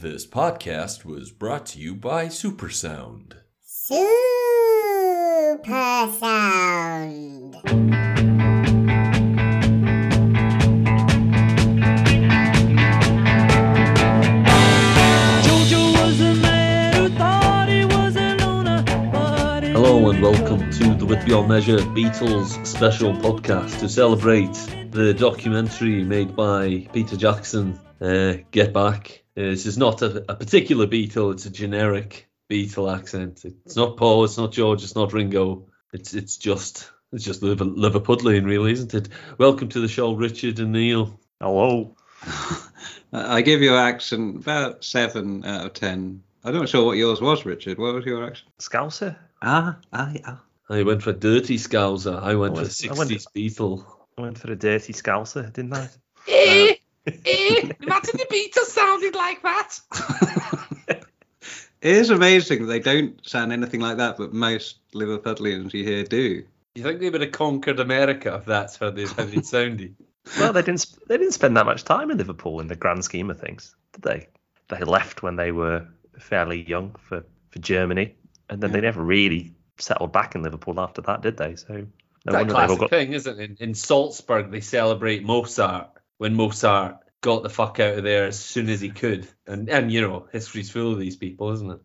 This podcast was brought to you by Supersound. Super Sound. Hello and welcome to the Wit Beyond Measure Beatles special podcast to celebrate the documentary made by Peter Jackson, uh, Get Back. This is not a, a particular Beatle; it's a generic Beatle accent. It's not Paul, it's not George, it's not Ringo. It's it's just it's just Liver, Liverpudlian, really, isn't it? Welcome to the show, Richard and Neil. Hello. I give your accent about seven out of ten. I'm not sure what yours was, Richard. What was your accent? Scouser? Ah, ah, ah. I went for dirty Scouser. I went I for went- I went- 60s Beatle. I went for a dirty Scouser, didn't I? Eh, imagine the Beatles sounded like that. It is amazing they don't sound anything like that, but most Liverpudlians you hear do. You think they would have conquered America if that's how they how they sounded? well, they didn't. They didn't spend that much time in Liverpool in the grand scheme of things, did they? They left when they were fairly young for, for Germany, and then they never really settled back in Liverpool after that, did they? So no that wonder they've classic got. thing, isn't it? In, in Salzburg, they celebrate Mozart when Mozart got the fuck out of there as soon as he could. And and you know, history's full of these people, isn't it?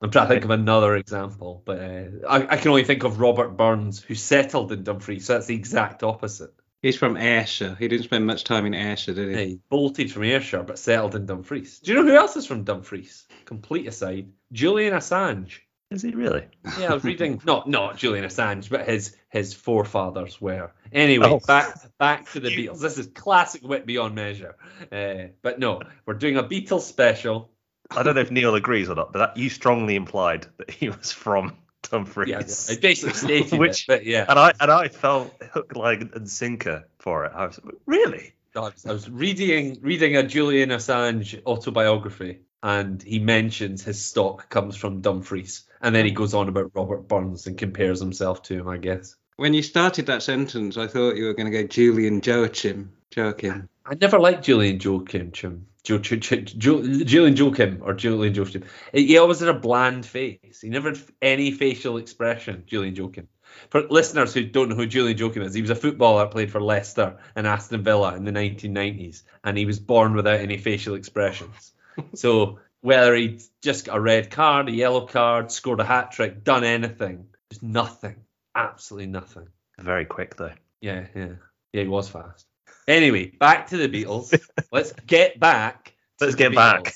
I'm trying to think of another example, but uh, I, I can only think of Robert Burns, who settled in Dumfries. So that's the exact opposite. He's from Ayrshire. He didn't spend much time in Ayrshire, did he? He bolted from Ayrshire, but settled in Dumfries. Do you know who else is from Dumfries? Complete aside, Julian Assange. Is he really? Yeah, I was reading not not Julian Assange, but his his forefathers were. Anyway, Oh. back back to the Beatles. This is classic wit beyond measure. Uh, but no, we're doing a Beatles special. I don't know if Neil agrees or not, but that, you strongly implied that he was from Dumfries. Yeah, I basically stated Which- it, but yeah, And I and I felt hook, line, and sinker for it. I was really. I was, I was reading reading a Julian Assange autobiography, and he mentions his stock comes from Dumfries, and then he goes on about Robert Burns and compares himself to him. I guess When you started that sentence, I thought you were going to go Julian Joachim. Joachim. I never liked Julian Joachim. Chim. Jo, Ch- Jo- Julian Joachim or Julian Joachim. He always had a bland face. He never had any facial expression. Julian Joachim. For listeners who don't know who Julian Joachim is, he was a footballer played for Leicester and Aston Villa in the 1990s, and he was born without any facial expressions. So whether he just got a red card, a yellow card, scored a hat trick, done anything, just nothing, absolutely nothing. Very quick though. Yeah, yeah, yeah. He was fast. Anyway, back to the Beatles. Let's get back. Let's get back.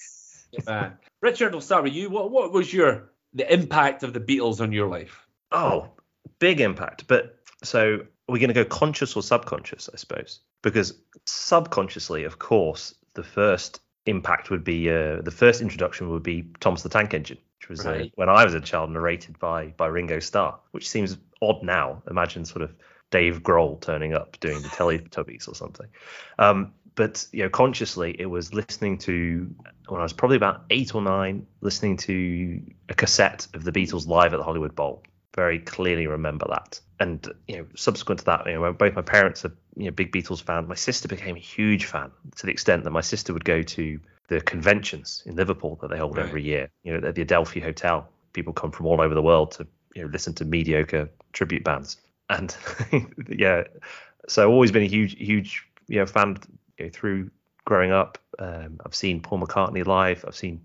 Get back. Richard, we'll start with you. What what was your the impact of the Beatles on your life? Oh, big impact. But so we're we going to go conscious or subconscious, I suppose? Because subconsciously, of course, the first impact would be uh, the first introduction would be Thomas the Tank Engine, which was uh, when I was a child narrated by by Ringo Starr, which seems odd now. Imagine sort of Dave Grohl turning up doing the Teletubbies or something. Um, but you know, consciously, it was listening to when I was probably about eight or nine, listening to a cassette of the Beatles live at the Hollywood Bowl. Very clearly remember that. And you know, subsequent to that, you know, both my parents are you know big Beatles fans. My sister became a huge fan to the extent that my sister would go to the conventions in Liverpool that they hold Right. every year. You know, at the Adelphi Hotel, people come from all over the world to you know listen to mediocre tribute bands. And yeah, so I've always been a huge, huge you know fan you know, through growing up. Um, I've seen Paul McCartney live. I've seen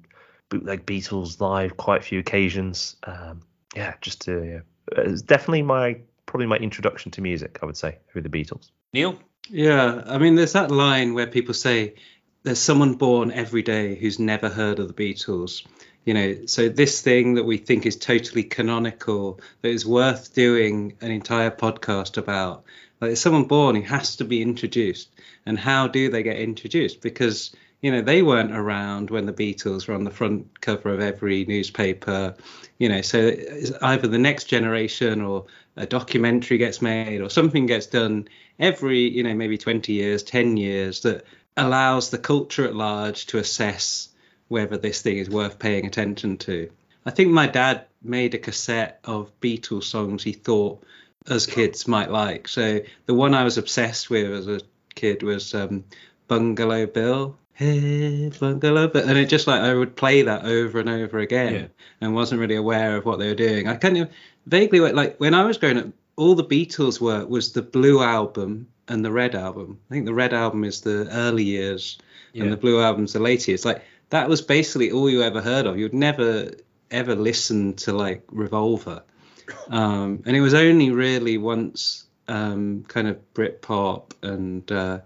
bootleg Beatles live quite a few occasions. Um, yeah, just to, yeah. it's definitely my probably my introduction to music. I would say through the Beatles. Neil? Yeah, I mean, there's that line where people say there's someone born every day who's never heard of the Beatles. You know, so this thing that we think is totally canonical, that is worth doing an entire podcast about, like, there's someone born who has to be introduced. And how do they get introduced? Because, you know, they weren't around when the Beatles were on the front cover of every newspaper. You know, so it's either the next generation or a documentary gets made or something gets done every, you know, maybe 20 years, 10 years that allows the culture at large to assess whether this thing is worth paying attention to. I think my dad made a cassette of Beatles songs he thought us kids might like. So the one I was obsessed with as a kid was um, Bungalow Bill. Hey bungalow, and it just like I would play that over and over again, Yeah. and wasn't really aware of what they were doing. I kind of vaguely like when I was growing up, all the Beatles work was the Blue album and the Red album. I think the Red album is the early years, Yeah. and the Blue album's the later years. Like that was basically all you ever heard of. You'd never ever listen to like Revolver, um, and it was only really once um, kind of Britpop and uh,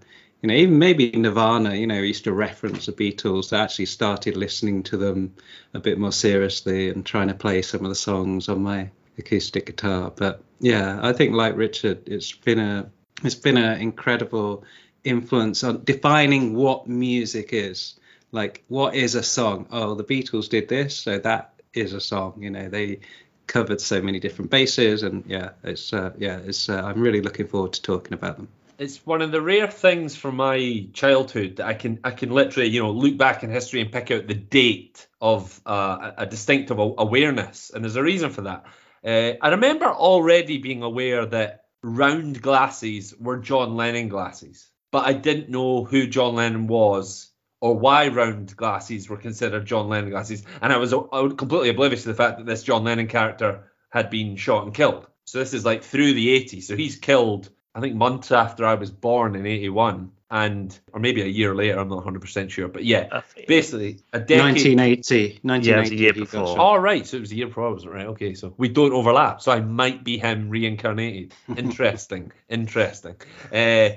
you know even maybe Nirvana. You know, used to reference the Beatles. I actually started listening to them a bit more seriously and trying to play some of the songs on my acoustic guitar. But yeah, I think like Richard, it's been a it's been an incredible influence on defining what music is. Like, what is a song? Oh, the Beatles did this, so that is a song. You know, they covered so many different bases, and yeah, it's uh, yeah, it's. Uh, I'm really looking forward to talking about them. It's one of the rare things from my childhood that I can I can literally you know look back in history and pick out the date of uh, a distinctive awareness, and there's a reason for that. Uh, I remember already being aware that round glasses were John Lennon glasses, but I didn't know who John Lennon was or why round glasses were considered John Lennon glasses, and I was, I was completely oblivious to the fact that this John Lennon character had been shot and killed. So this is like through the 80s. So he's killed I think months after I was born in 81 and or maybe a year later I'm not 100% sure but yeah basically a decade 1980, 1980. Yeah, it was a year he got before. shot. all right so it was a year before I was right okay so we don't overlap so I might be him reincarnated interesting interesting uh,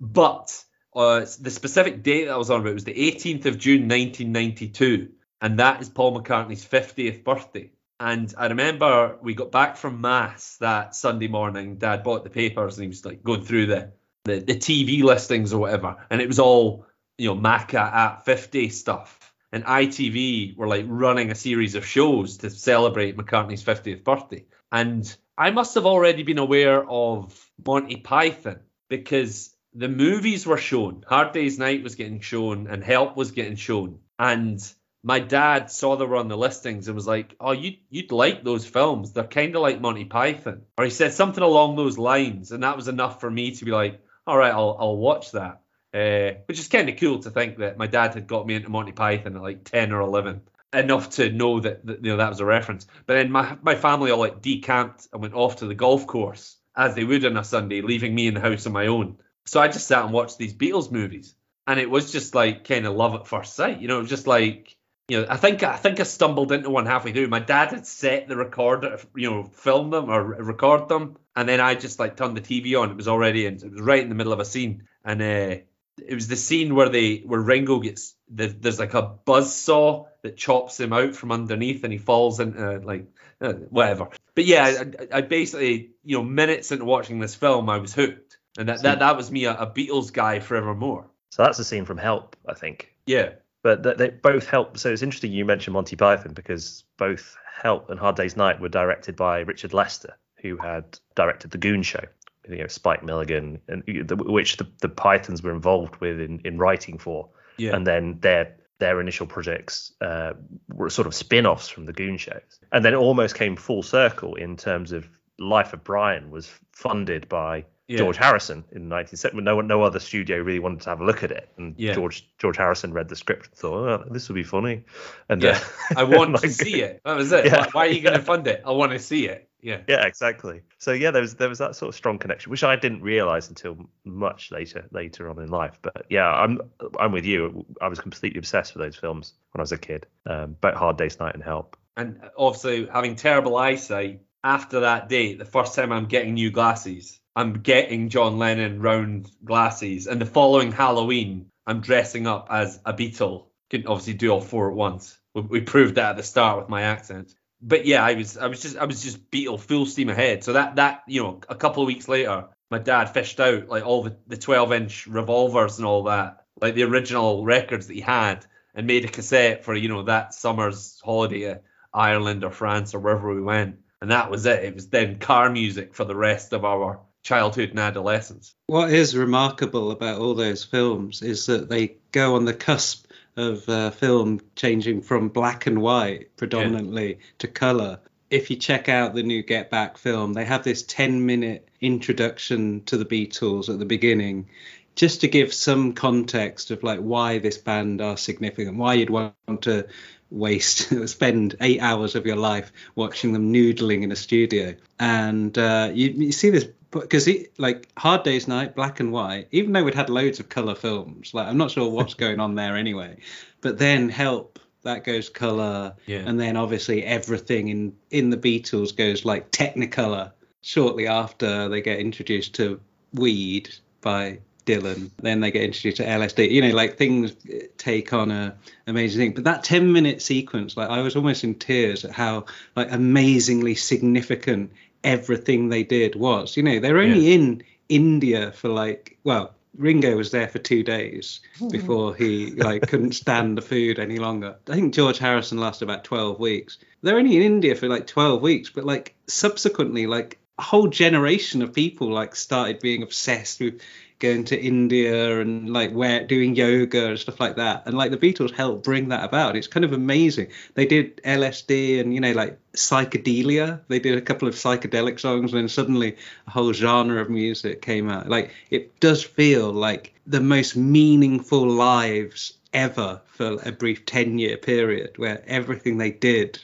but uh, the specific date that I was on about was the 18th of June 1992 and that is Paul McCartney's 50th birthday and I remember we got back from mass that Sunday morning. Dad bought the papers and he was like going through the, the, the TV listings or whatever. And it was all, you know, Maca at 50 stuff. And ITV were like running a series of shows to celebrate McCartney's 50th birthday. And I must have already been aware of Monty Python because the movies were shown. Hard Day's Night was getting shown and Help was getting shown. And my dad saw they were on the listings and was like, "Oh, you you'd like those films? They're kind of like Monty Python." Or he said something along those lines, and that was enough for me to be like, "All right, I'll I'll watch that." Uh, which is kind of cool to think that my dad had got me into Monty Python at like ten or eleven, enough to know that, that you know that was a reference. But then my my family all like decamped and went off to the golf course as they would on a Sunday, leaving me in the house on my own. So I just sat and watched these Beatles movies, and it was just like kind of love at first sight. You know, it was just like you know, I think I think I stumbled into one halfway through. My dad had set the recorder, you know, film them or record them, and then I just like turned the TV on. It was already, and it was right in the middle of a scene, and uh, it was the scene where they where Ringo gets the, there's like a buzz saw that chops him out from underneath, and he falls into like uh, whatever. But yeah, I, I basically you know minutes into watching this film, I was hooked, and that that, that was me a, a Beatles guy forevermore. So that's the scene from Help, I think. Yeah, But they, they both help. So it's interesting you mentioned Monty Python because both Help and Hard Day's Night were directed by Richard Lester, who had directed The Goon Show. You know, Spike Milligan, and the, which the, the Pythons were involved with in, in writing for. yeah, and then their their initial projects uh, were sort of spin-offs from the Goon shows, and then it almost came full circle in terms of Life of Brian was funded by Yeah. George Harrison in 1970. No no other studio really wanted to have a look at it, and Yeah. George George Harrison read the script and thought, oh, this would be funny, and Yeah, uh, I want to see it. That was it. Yeah. Why, why are you going to fund it? I want to see it. Yeah. Yeah, exactly. So yeah, there was there was that sort of strong connection, which I didn't realize until much later later on in life. But yeah, I'm I'm with you. I was completely obsessed with those films when I was a kid. Um, both Hard Day's Night and Help. And obviously, having terrible eyesight, after that date, the first time I'm getting new glasses, I'm getting John Lennon round glasses. And the following Halloween, I'm dressing up as a Beatle. Couldn't obviously do all four at once. We, we proved that at the start with my accent. But yeah, I was I was just I was just Beatle full steam ahead. So that that you know a couple of weeks later, my dad fished out like all the the 12 inch revolvers and all that, like the original records that he had, and made a cassette for you know that summer's holiday Ireland or France or wherever we went. And that was it. It was then car music for the rest of our childhood and adolescence. What is remarkable about all those films is that they go on the cusp of uh, film changing from black and white predominantly to color. If you check out the new Get Back film, they have this 10 minute introduction to the Beatles at the beginning. just to give some context of like why this band are significant, why you'd want to waste spend eight hours of your life watching them noodling in a studio and uh, you, you see this because like hard days night black and white even though we'd had loads of color films like i'm not sure what's going on there anyway but then help that goes color Yeah. and then obviously everything in in the beatles goes like technicolor shortly after they get introduced to weed by dylan then they get introduced to lsd you know like things take on a amazing thing. But that 10 minute sequence like i was almost in tears at how like amazingly significant everything they did was. You know they're only in india for like well ringo was there for two days hmm. before he like couldn't stand the food any longer. I think george harrison lasted about 12 weeks. They're only in india for like 12 weeks but like subsequently like a whole generation of people like started being obsessed with going to India and like where doing yoga and stuff like that. And like the Beatles helped bring that about. It's kind of amazing. They did LSD and you know like psychedelia. They did a couple of psychedelic songs and then suddenly a whole genre of music came out. Like it does feel like the most meaningful lives ever for a brief 10 year period where everything they did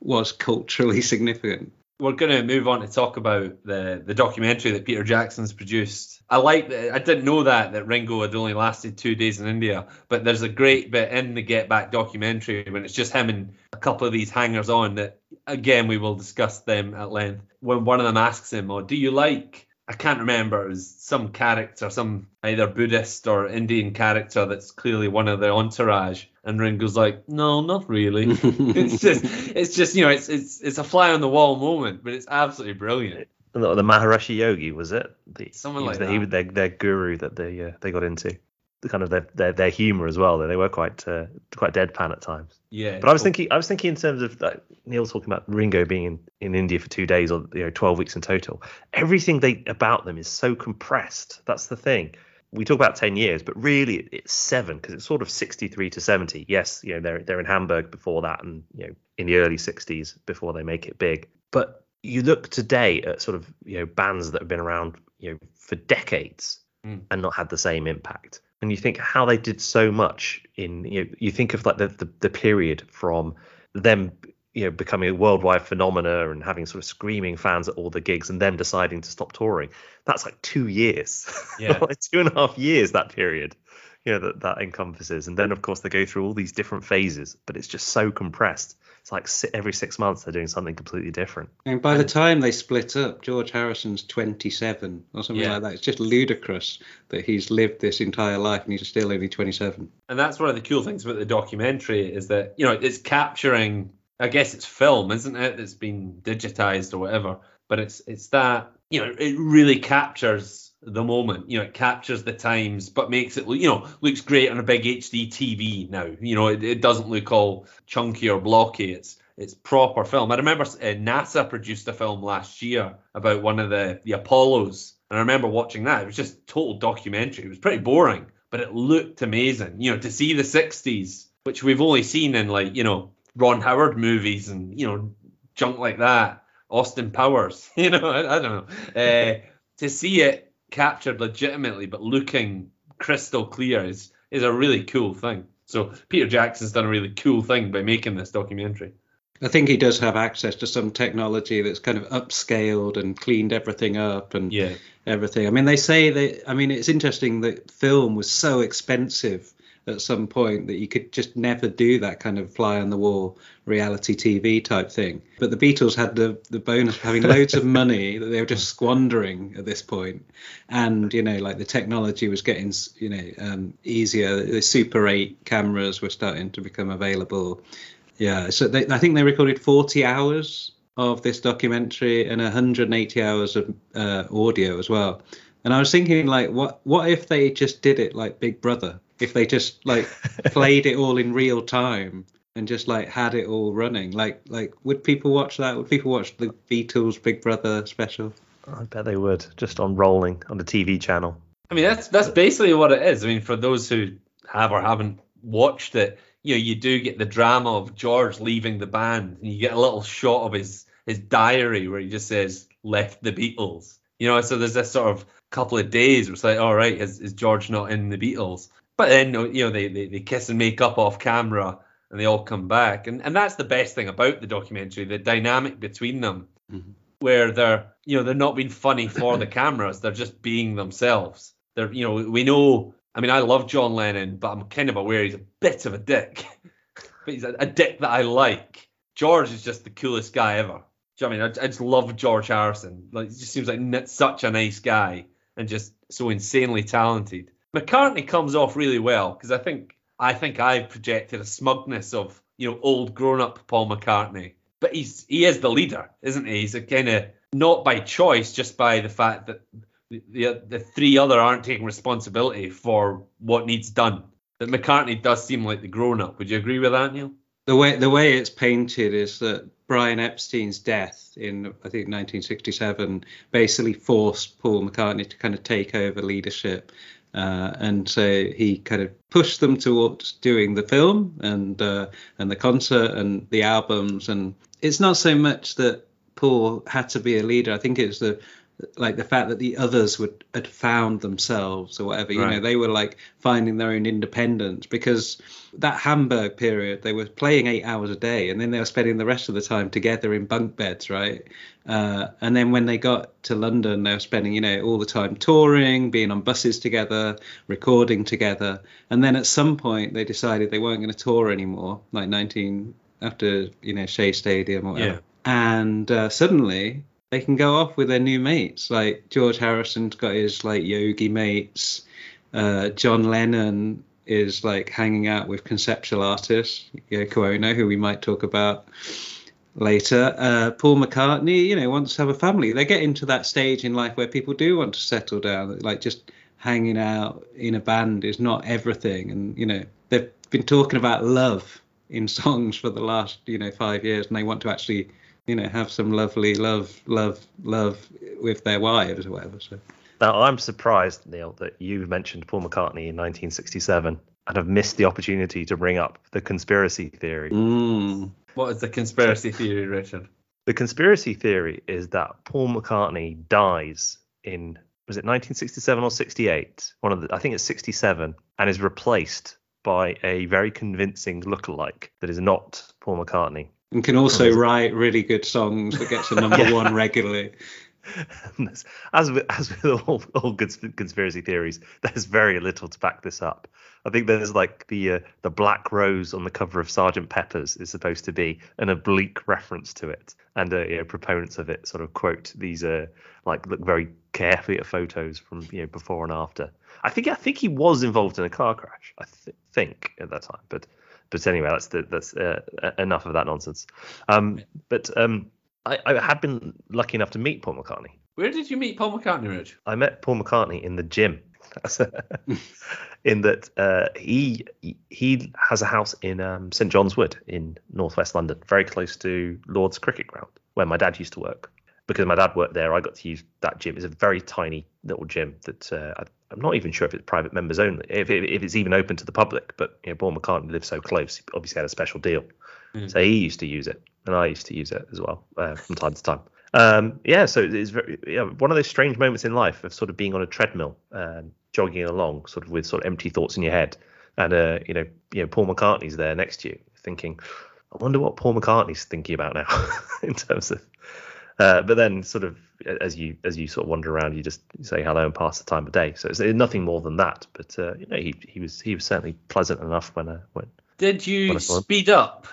was culturally significant. We're going to move on to talk about the the documentary that Peter Jackson's produced. I like. I didn't know that that Ringo had only lasted two days in India, but there's a great bit in the Get Back documentary when it's just him and a couple of these hangers on that again we will discuss them at length. When one of them asks him, "Oh, do you like?" I can't remember. It was some character, some either Buddhist or Indian character that's clearly one of the entourage. And Ringo's like, no, not really. it's just, it's just, you know, it's it's it's a fly on the wall moment, but it's absolutely brilliant. The, the Maharishi Yogi was it? The, Someone he like the, that. was their, their guru that they uh, they got into. The kind of their their, their humor as well. They were quite uh, quite deadpan at times. Yeah. But I was thinking, I was thinking in terms of like, Neil talking about Ringo being in, in India for two days or you know twelve weeks in total. Everything they about them is so compressed. That's the thing. We talk about ten years, but really it's seven because it's sort of sixty-three to seventy. Yes, you know they're they're in Hamburg before that, and you know in the early sixties before they make it big. But you look today at sort of you know bands that have been around you know for decades Mm. and not had the same impact. And you think how they did so much in you know you think of like the the, the period from them you know becoming a worldwide phenomena and having sort of screaming fans at all the gigs and then deciding to stop touring. That's like two years. Yeah. like two and a half years that period. You know that that encompasses, and then of course they go through all these different phases, but it's just so compressed. It's like every six months they're doing something completely different. And by the time they split up, George Harrison's 27 or something Yeah. like that. It's just ludicrous that he's lived this entire life and he's still only 27. and that's one of the cool things about the documentary is that you know it's capturing i guess it's film isn't it that's been digitized or whatever but it's it's that you know it really captures the moment you know it captures the times but makes it look you know looks great on a big hd tv now. You know it, it doesn't look all chunky or blocky. It's it's proper film. I remember uh, nasa produced a film last year about one of the the apollos and i remember watching that. It was just total documentary. It was pretty boring but it looked amazing. You know, to see the 60s, which we've only seen in like, you know, Ron Howard movies and, you know, junk like that, Austin Powers, you know, I, I don't know. Uh, to see it captured legitimately, but looking crystal clear is, is a really cool thing. So Peter Jackson's done a really cool thing by making this documentary. I think he does have access to some technology that's kind of upscaled and cleaned everything up and Yeah. everything. I mean, they say that, I mean, it's interesting that film was so expensive at some point that you could just never do that kind of fly on the wall reality TV type thing. But the Beatles had the, the bonus of having loads of money that they were just squandering at this point. And, you know, like the technology was getting, you know, um, easier. The Super 8 cameras were starting to become available. Yeah, so they, I think they recorded 40 hours of this documentary and 180 hours of uh, audio as well. And I was thinking, like, what what if they just did it like Big Brother? If they just like played it all in real time and just like had it all running, like like would people watch that? Would people watch the Beatles Big Brother special? I bet they would just on rolling on the TV channel. I mean, that's that's basically what it is. I mean, for those who have or haven't watched it, you know, you do get the drama of George leaving the band, and you get a little shot of his his diary where he just says "left the Beatles." You know, so there's this sort of couple of days. It was like, all right, is, is George not in the Beatles? But then you know they, they, they kiss and make up off camera and they all come back. And and that's the best thing about the documentary, the dynamic between them, Mhm. where they're you know they're not being funny for the cameras, they're just being themselves. They're you know we know. I mean, I love John Lennon, but I'm kind of aware he's a bit of a dick. but he's a, a dick that I like. George is just the coolest guy ever. Do you know I mean? I, I just love George Harrison. Like, he just seems like such a nice guy and just so insanely talented. McCartney comes off really well because I think I think I've projected a smugness of you know old grown up Paul McCartney, but he's he is the leader, isn't he? He's a kind of not by choice, just by the fact that the, the the three other aren't taking responsibility for what needs done. That McCartney does seem like the grown up. Would you agree with that, Neil? the way the way it's painted is that Brian Epstein's death in I think 1967 basically forced Paul McCartney to kind of take over leadership, uh, and so he kind of pushed them towards doing the film and uh, and the concert and the albums. And it's not so much that Paul had to be a leader. I think it's the like the fact that the others would had found themselves or whatever you know they were like finding their own independence because that hamburg period they were playing eight hours a day and then they were spending the rest of the time together in bunk beds right? Uh, and then when they got to london they were spending you know all the time touring being on buses together recording together. And then at some point they decided they weren't going to tour anymore like 19 after you know shea stadium or whatever. Yeah. and uh, suddenly they can go off with their new mates. Like George Harrison's got his like yogi mates. Uh, John Lennon is like hanging out with conceptual artists, Yoko Ono, who we might talk about later. Uh, Paul McCartney, you know, wants to have a family. They get into that stage in life where people do want to settle down. Like just hanging out in a band is not everything, and you know they've been talking about love in songs for the last you know five years, and they want to actually you know have some lovely love, love, love with their wives or whatever. So Now, I'm surprised, Neil, that you mentioned Paul McCartney in 1967 and have missed the opportunity to bring up the conspiracy theory. mm. What is the conspiracy theory, Richard? The conspiracy theory is that Paul McCartney dies in was it 1967 or 68? One of the I think it's 67 and is replaced by a very convincing lookalike that is not Paul McCartney. And can also write really good songs that gets a number Yeah. one regularly. as with, as with all, all cons- conspiracy theories, there's very little to back this up. I think there's like the uh, the black rose on the cover of Sergeant Pepper's is supposed to be an oblique reference to it, and uh, you know, proponents of it sort of quote these uh, like look very carefully at photos from you know before and after. I think I think he was involved in a car crash. I th- think at that time, but but anyway, that's the, that's uh, enough of that nonsense. Um, but um, I, I had been lucky enough to meet Paul McCartney. Where did you meet Paul McCartney, Rich? I met Paul McCartney in the gym. in that uh, he he has a house in um, St John's Wood in northwest London, very close to Lord's Cricket Ground, where my dad used to work. Because my dad worked there, I got to use that gym. It's a very tiny little gym that uh, I, I'm not even sure if it's private members only, if, if, if it's even open to the public. But you know, Paul McCartney lived so close, he obviously had a special deal. Mm. So he used to use it, and I used to use it as well uh, from time to time. Um, yeah, so it's very yeah, one of those strange moments in life of sort of being on a treadmill, um, jogging along, sort of with sort of empty thoughts in your head, and uh, you know, you know, Paul McCartney's there next to you, thinking, I wonder what Paul McCartney's thinking about now, in terms of. Uh, but then, sort of, as you as you sort of wander around, you just say hello and pass the time of day. So it's nothing more than that. But uh, you know, he he was he was certainly pleasant enough when I when Did you What a speed up?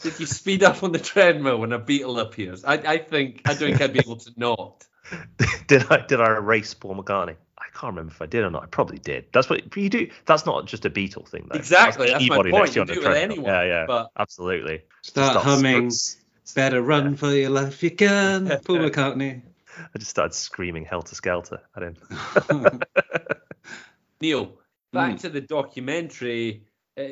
Did you speed up on the treadmill when a Beatle appears? I, I think I don't think I'd be able to not. did I did I erase Paul McCartney? I can't remember if I did or not. I probably did. That's what you do. That's not just a Beatle thing, though. Exactly, that's my point. You do it with anyone, Yeah, yeah, but- absolutely. Start Just humming. S- Better run for your life you can, Paul McCartney. I just started screaming "Helter Skelter" at him. Neil, back Mm. to the documentary. Uh,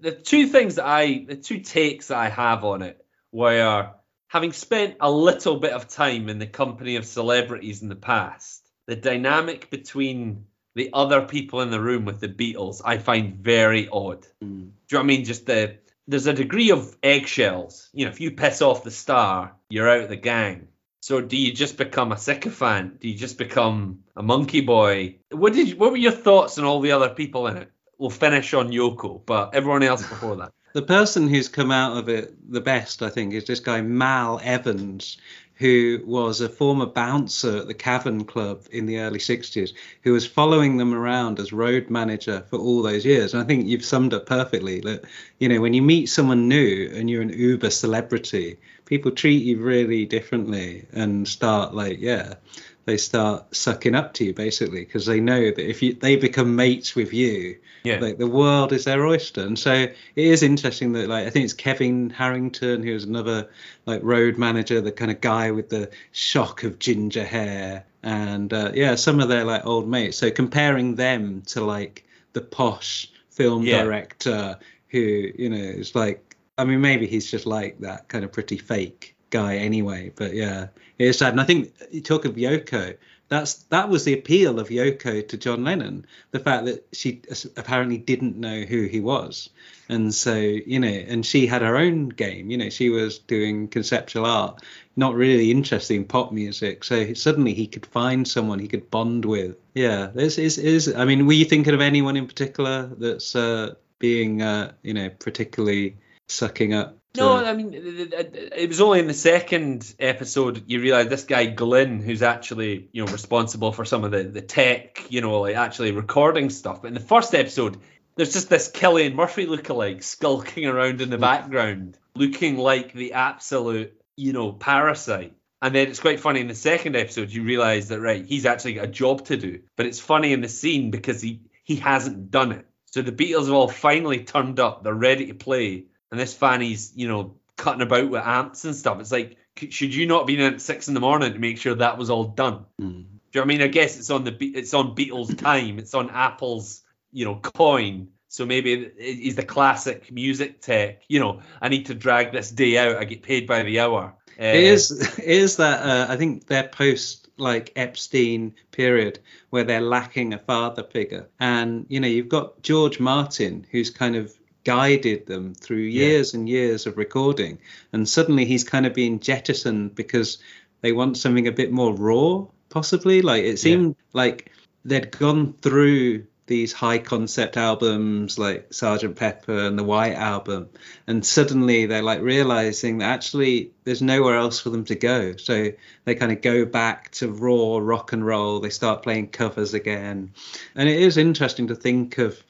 the two things that I, the two takes that I have on it were having spent a little bit of time in the company of celebrities in the past, the dynamic between the other people in the room with the Beatles, I find very odd. Mm. Do you know what I mean? Just the there's a degree of eggshells. You know, if you piss off the star, you're out of the gang. So do you just become a sycophant? Do you just become a monkey boy? What did you, what were your thoughts on all the other people in it? We'll finish on Yoko, but everyone else before that. The person who's come out of it the best, I think, is this guy Mal Evans, who was a former bouncer at the Cavern Club in the early 60s, who was following them around as road manager for all those years. And I think you've summed up perfectly that, you know, when you meet someone new and you're an Uber celebrity, people treat you really differently and start like, yeah, they start sucking up to you basically because they know that if you they become mates with you, Yeah. like the world is their oyster. And so it is interesting that like I think it's Kevin Harrington who's another like road manager, the kind of guy with the shock of ginger hair, and uh, yeah, some of their like old mates. So comparing them to like the posh film Yeah. director who you know is like, I mean, maybe he's just like that kind of pretty fake guy anyway. But yeah, it is sad. And I think you talk of Yoko. That's that was the appeal of Yoko to John Lennon, the fact that she apparently didn't know who he was, and so you know, and she had her own game. You know, she was doing conceptual art, not really interested in pop music. So suddenly he could find someone he could bond with. Yeah, this is is. I mean, were you thinking of anyone in particular that's uh, being uh, you know particularly sucking up? No, I mean, it- was only in the second episode you realize this guy Glyn, who's actually you know responsible for some of the the tech, you know, like actually recording stuff. But in the first episode, there's just this Cillian Murphy lookalike skulking around in the mm. background, looking like the absolute, you know, parasite. And then it's quite funny in the second episode you realize that right, he's actually got a job to do. But it's funny in the scene because he he hasn't done it. So the Beatles have all finally turned up. They're ready to play, and this Fanny's, you know, cutting about with amps and stuff. It's like, should you not be in at six in the morning to make sure that was all done? Mm. Do you know what I mean? I guess it's on the it's on Beatles time. It's on Apple's, you know, coin. So maybe he's the classic music tech. You know, I need to drag this day out. I get paid by the hour. Uh, It is it is that uh, I think their post like Epstein period where they're lacking a father figure, and you know you've got George Martin who's kind of guided them through Yeah. years and years of recording, and suddenly he's kind of being jettisoned because they want something a bit more raw, possibly. Like it seemed like they'd gone through these high concept albums like Sergeant Pepper and the White Album, and suddenly they're like realizing that actually there's nowhere else for them to go. So they kind of go back to raw rock and roll. They start playing covers again, and it is interesting to think of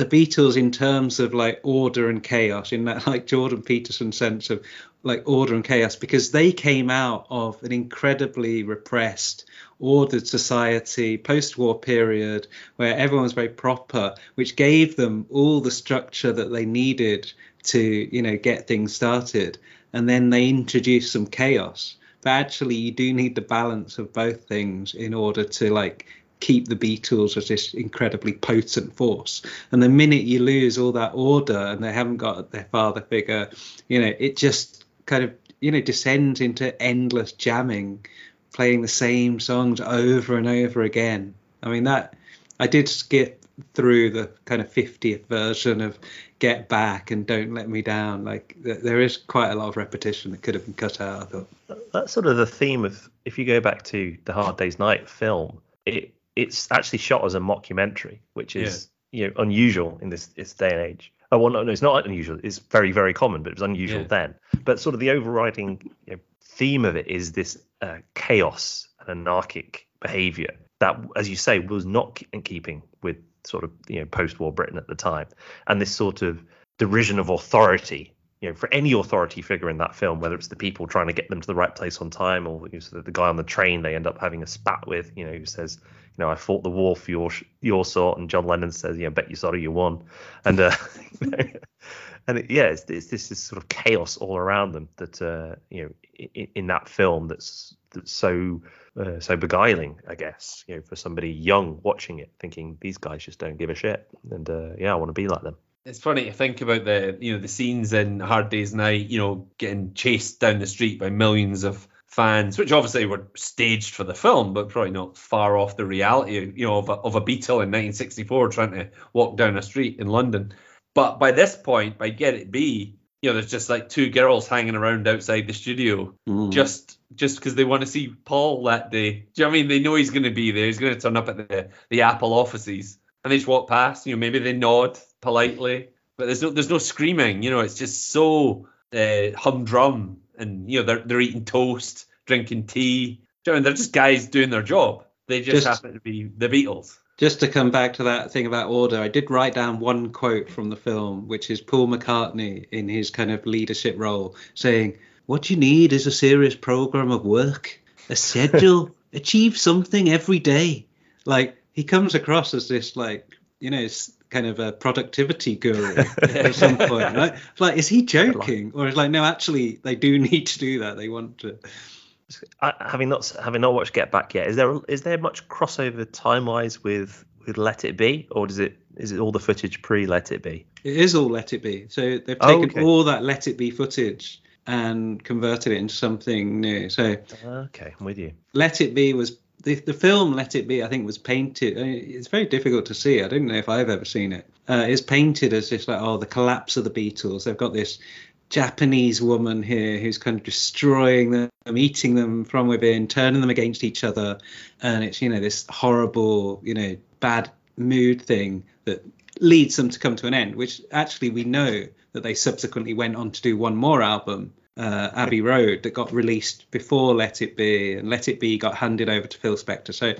the Beatles in terms of like order and chaos in that like Jordan Peterson sense of like order and chaos because they came out of an incredibly repressed ordered society post-war period where everyone was very proper which gave them all the structure that they needed to you know get things started. And then they introduced some chaos. But actually you do need the balance of both things in order to like keep the Beatles as this incredibly potent force. And the minute you lose all that order and they haven't got their father figure, you know, it just kind of, you know, descends into endless jamming, playing the same songs over and over again. I mean, that I did skip through the kind of 50th version of Get Back and Don't Let Me Down. Like, there is quite a lot of repetition that could have been cut out, I thought. that's sort of the theme of if you go back to the Hard Day's Night film, it it's actually shot as a mockumentary, which is you know unusual in this this day and age. Oh well, no, no, it's not unusual. It's very very common, but it was unusual Yeah. then. But sort of the overriding you know, theme of it is this uh, chaos and anarchic behavior that, as you say, was not in keeping with sort of you know post-war Britain at the time, and this sort of derision of authority you know, for any authority figure in that film, whether it's the people trying to get them to the right place on time, or you know, the guy on the train they end up having a spat with, you know, who says, you know, I fought the war for your your sort, and John Lennon says, you know, bet you sorry you won, and uh, and it, yeah, it's, it's this, this sort of chaos all around them that uh, you know in, in that film that's that's so uh, so beguiling, I guess, you know, for somebody young watching it, thinking these guys just don't give a shit, and uh, yeah, I want to be like them. It's funny to think about the you know the scenes in Hard Day's Night, you know, getting chased down the street by millions of fans, which obviously were staged for the film, but probably not far off the reality, you know, of a, of a Beatle in 1964 trying to walk down a street in London. But by this point, by Get It Be, you know, there's just like two girls hanging around outside the studio Mm. just just because they want to see Paul that day. Do you know what I mean? They know he's going to be there. He's going to turn up at the the Apple offices, and they just walk past. You know, maybe they nod politely, but there's no there's no screaming. You know, it's just so uh, humdrum, and you know they're they're eating toast, drinking tea. You know? They're just guys doing their job. They just, Just- happen to be the Beatles. Just to come back to that thing about order, I did write down one quote from the film, which is Paul McCartney in his kind of leadership role saying, What you need is a serious program of work, a schedule, achieve something every day. Like, he comes across as this, like, you know, kind of a productivity guru at some point. Right? Like, is he joking? Or is like, no, actually, they do need to do that. They want to. I, having not having not watched Get Back yet, is there is there much crossover time wise with with Let It Be, or does it is it all the footage pre Let It Be? It is all Let It Be. So they've Oh, taken okay. all that Let It Be footage and converted it into something new. So Okay, I'm with you. Let It Be was the, the film Let It Be. I think was painted. It's very difficult to see. I don't know if I've ever seen it. Uh, it's painted as just like oh the collapse of the Beatles. They've got this Japanese woman here who's kind of destroying them, eating them from within, turning them against each other, and it's you know this horrible you know bad mood thing that leads them to come to an end. Which actually we know that they subsequently went on to do one more album, uh, Abbey Road, that got released before Let It Be, and Let It Be got handed over to Phil Spector. So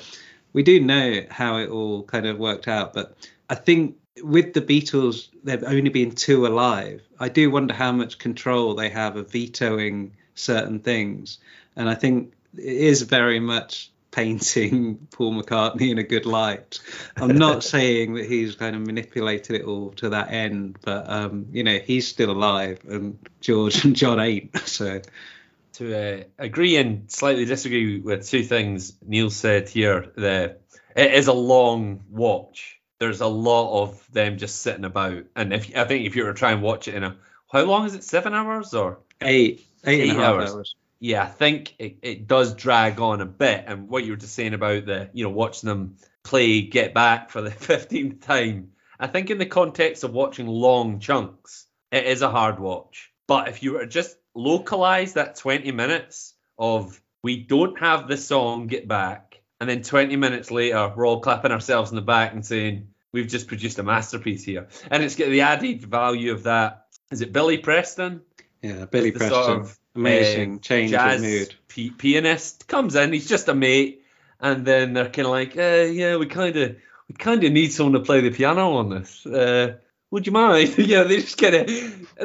we do know how it all kind of worked out, but I think with the Beatles, there've only been two alive. I do wonder how much control they have of vetoing certain things, and I think it is very much painting Paul McCartney in a good light. I'm not saying that he's kind of manipulated it all to that end, but um, you know he's still alive, and George and John ain't. So to uh, agree and slightly disagree with two things Neil said here. The it is a long watch. There's a lot of them just sitting about, and if I think if you were to try and watch it in a how long is it? Seven hours or eight, eight hours. hours. Yeah, I think it, it does drag on a bit. And what you were just saying about the, you know, watching them play Get Back for the 15th time, I think in the context of watching long chunks, it is a hard watch. But if you were just localize that 20 minutes of we don't have the song Get Back, and then 20 minutes later, we're all clapping ourselves in the back and saying, we've just produced a masterpiece here. And it's got the added value of that. Is it Billy Preston? Yeah, Billy Preston, sort of, amazing uh, change jazz of mood. pi- pianist comes in. He's just a mate, and then they're kind of like, uh, "Yeah, we kind of, we kind of need someone to play the piano on this. Uh, would you mind?" yeah, they just kind of.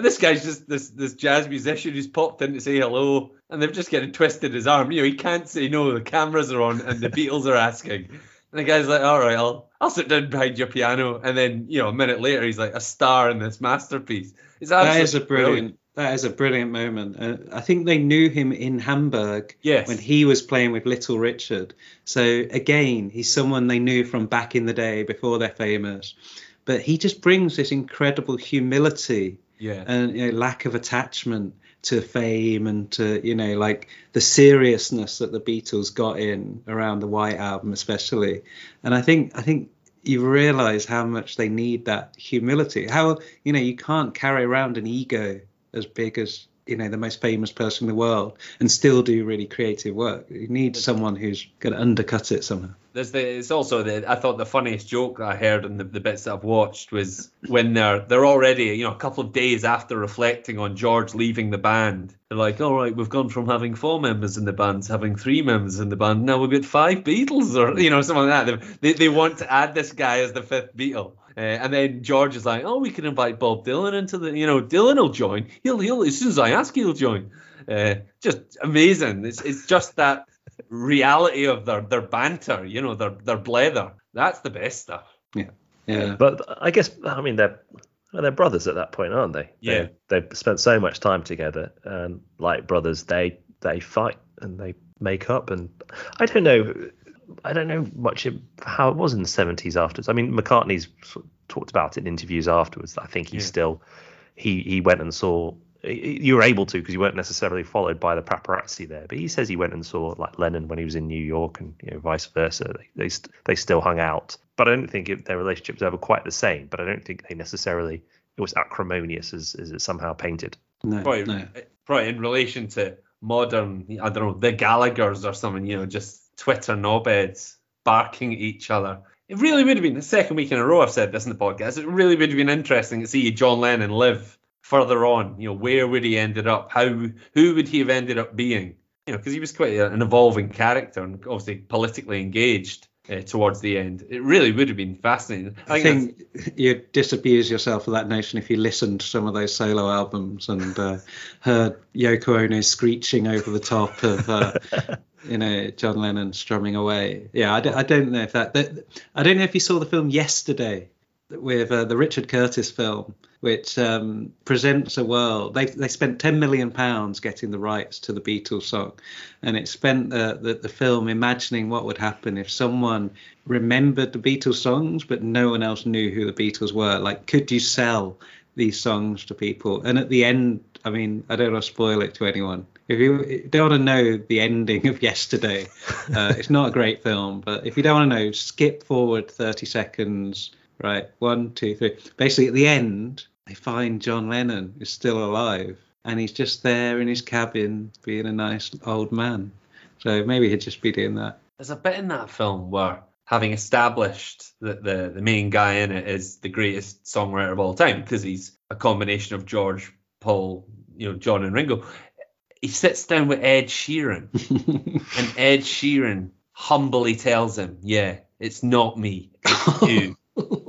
This guy's just this this jazz musician who's popped in to say hello, and they've just kind of twisted his arm. You know, he can't say no. The cameras are on, and the Beatles are asking. And the guy's like, "All right, I'll I'll sit down behind your piano." And then you know, a minute later, he's like a star in this masterpiece. It's That is a absolutely brilliant. That is a brilliant moment. Uh, I think they knew him in Hamburg Yes. when he was playing with Little Richard. So again, he's someone they knew from back in the day before they're famous. But he just brings this incredible humility Yeah. and you know, lack of attachment to fame and to you know like the seriousness that the Beatles got in around the White Album especially and I think I think you realize how much they need that humility how you know you can't carry around an ego as big as you know the most famous person in the world and still do really creative work. You need someone who's going to undercut it somehow. There's the it's also the I thought the funniest joke that I heard in the, the bits that I've watched was when they're they're already you know a couple of days after reflecting on George leaving the band. They're like all right we've gone from having four members in the band to having three members in the band. Now we've got five Beatles or you know something like that. They they want to add this guy as the fifth Beatle uh, and then George is like oh we can invite Bob Dylan into the you know Dylan will join he'll he'll as soon as I ask he'll join uh, just amazing it's it's just that reality of their their banter, you know, their their blether. That's the best stuff. yeah yeah. But I guess I mean they're they're brothers at that point, aren't they? Yeah. They, they've spent so much time together, and like brothers, they they fight and they make up. And I don't know, I don't know much how it was in the seventies afterwards. I mean, McCartney's talked about it in interviews afterwards. I think he Yeah. still he he went and saw. You were able to because you weren't necessarily followed by the paparazzi there. But he says he went and saw like Lennon when he was in New York, and you know vice versa. They they, st- they still hung out, but I don't think it, their relationship was ever quite the same. But I don't think they necessarily it was acrimonious as as it's somehow painted. No, Probably, no. probably in relation to modern, I don't know, the Gallaghers or something, you know, just Twitter knobheads barking at each other. It really would have been the second week in a row I've said this in the podcast. It really would have been interesting to see John Lennon live further on. You know, where would he ended up? How who would he have ended up being? You know, because he was quite an evolving character and obviously politically engaged uh, towards the end. It really would have been fascinating. I that's- think you'd disabuse yourself of that notion if you listened to some of those solo albums and uh, heard Yoko Ono screeching over the top of, uh, you know, John Lennon strumming away. Yeah, I don't, don't know if that, that. I don't know if you saw the film yesterday with uh, the Richard Curtis film, which um, presents a world. They they spent 10 million pounds getting the rights to the Beatles song, and it spent the, the the film imagining what would happen if someone remembered the Beatles songs, but no one else knew who the Beatles were. Like, could you sell these songs to people? And at the end, I mean, I don't want to spoil it to anyone. If you don't want to know the ending of yesterday, uh, it's not a great film. But if you don't want to know, skip forward 30 seconds. Right, one, two, three. Basically, at the end, they find John Lennon is still alive, and he's just there in his cabin, being a nice old man. So maybe he'd just be doing that. There's a bit in that film where, having established that the, the main guy in it is the greatest songwriter of all time, because he's a combination of George, Paul, you know, John and Ringo, he sits down with Ed Sheeran, and Ed Sheeran humbly tells him, "Yeah, it's not me, it's you.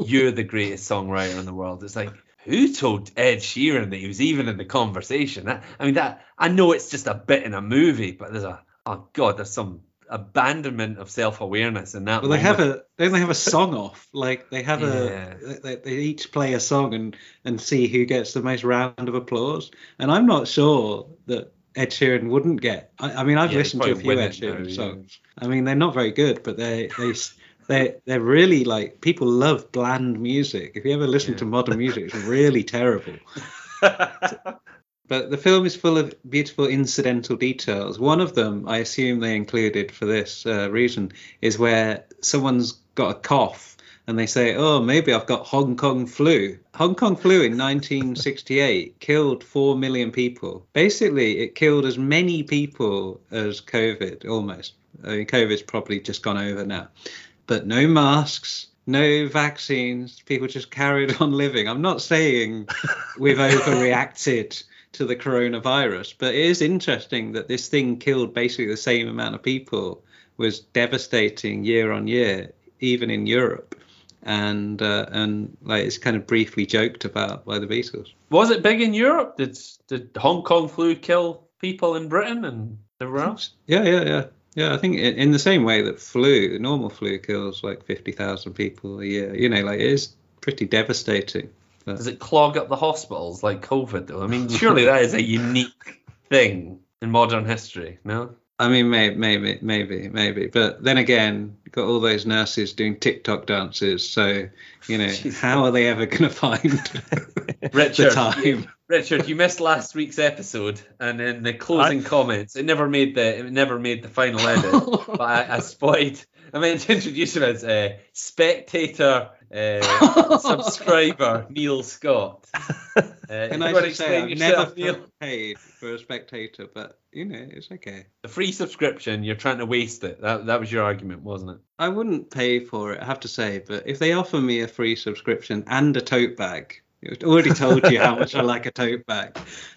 You're the greatest songwriter in the world." It's like. Who told Ed Sheeran that he was even in the conversation? That, I mean, that I know it's just a bit in a movie, but there's a oh god, there's some abandonment of self-awareness in that. Well, they have a they have a song off? Like they have Yeah. a they, they each play a song and and see who gets the most round of applause. And I'm not sure that Ed Sheeran wouldn't get. I, I mean, I've Yeah, listened to a few Ed it now, Sheeran yeah. songs. I mean, they're not very good, but they they they they're really like people love bland music. If you ever listen Yeah. to modern music, it's really terrible. But the film is full of beautiful incidental details. One of them, I assume they included for this uh, reason, is where someone's got a cough and they say, "Oh, maybe I've got Hong Kong flu." Hong Kong flu in 1968 killed four million people. Basically, it killed as many people as COVID, almost. I mean, COVID's probably just gone over now, but no masks. No vaccines. People just carried on living. I'm not saying we've overreacted to the coronavirus. But it is interesting that this thing killed basically the same amount of people, was devastating year on year, even in Europe, and uh, and like it's kind of briefly joked about by the Beatles. Was it big in Europe? Did did Hong Kong flu kill people in Britain and everywhere else? Yeah, yeah, yeah. Yeah, I think in, the same way that flu, normal flu kills like 50,000 people a year. You know, like it is pretty devastating. But- Does it clog up the hospitals like COVID though? I mean, surely that is a unique thing in modern history, no? I mean, maybe, maybe, maybe, maybe. But then again, got all those nurses doing TikTok dances. So, you know, how are they ever going to find Richard, the time? you- Richard, you missed last week's episode, and in the closing comments, it never made the it never made the final edit. but I, I spotted. I meant to introduce him as a spectator uh, subscriber, Neil Scott. Uh, Can I just say, I've never Neil? paid for a spectator, but, you know, it's okay. The free subscription, you're trying to waste it. That that was your argument, wasn't it? I wouldn't pay for it, I have to say, but if they offer me a free subscription and a tote bag, I've already told you how much I like a tote bag,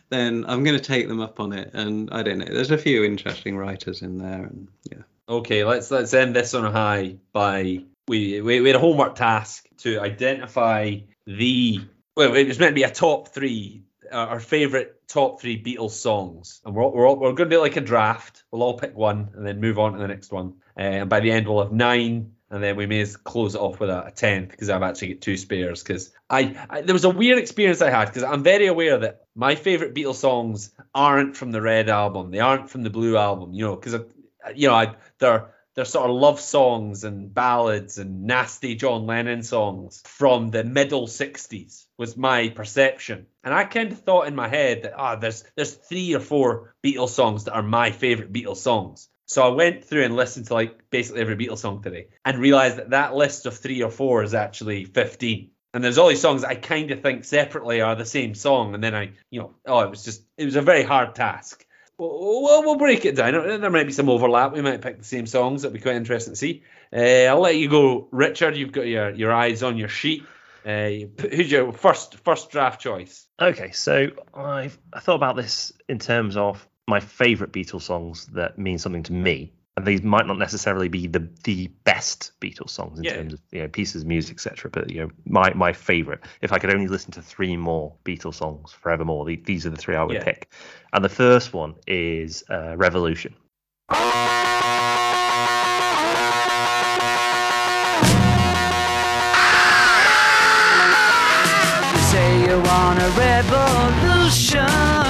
then I'm going to take them up on it. And I don't know, there's a few interesting writers in there, and yeah. Okay, let's let's end this on a high by we we, we had a homework task to identify the well it was meant to be a top three uh, our favorite top three Beatles songs. And we're we're all, we're going to do like a draft. We'll all pick one and then move on to the next one. Uh, and by the end we'll have nine and then we may as close it off with a, a tenth because I've actually got two spares because I, I there was a weird experience I had because I'm very aware that my favorite Beatles songs aren't from the Red album. They aren't from the Blue album you know because you know I they're they're sort of love songs and ballads and nasty John Lennon songs from the middle 60s was my perception. And I kind of thought in my head that ah there's there's three or four Beatles songs that are my favorite Beatles songs. So I went through and listened to like basically every Beatles song today and realized that that list of three or four is actually 15. and there's all these songs I kind of think separately are the same song, and then I, you know, oh, it was just it was a very hard task. We'll, we'll, break it down. There might be some overlap. We might pick the same songs. That'd be quite interesting to see. Uh, I'll let you go, Richard. You've got your, your eyes on your sheet. Uh, who's your first first draft choice? Okay, so I've I thought about this in terms of my favourite Beatles songs that mean something to me. And these might not necessarily be the the best Beatles songs in Yeah. terms of you know pieces of music, etc. But you know, my my favourite. If I could only listen to three more Beatles songs forevermore, the, these are the three I would Yeah. pick. And the first one is uh, Revolution. You say you want a revolution.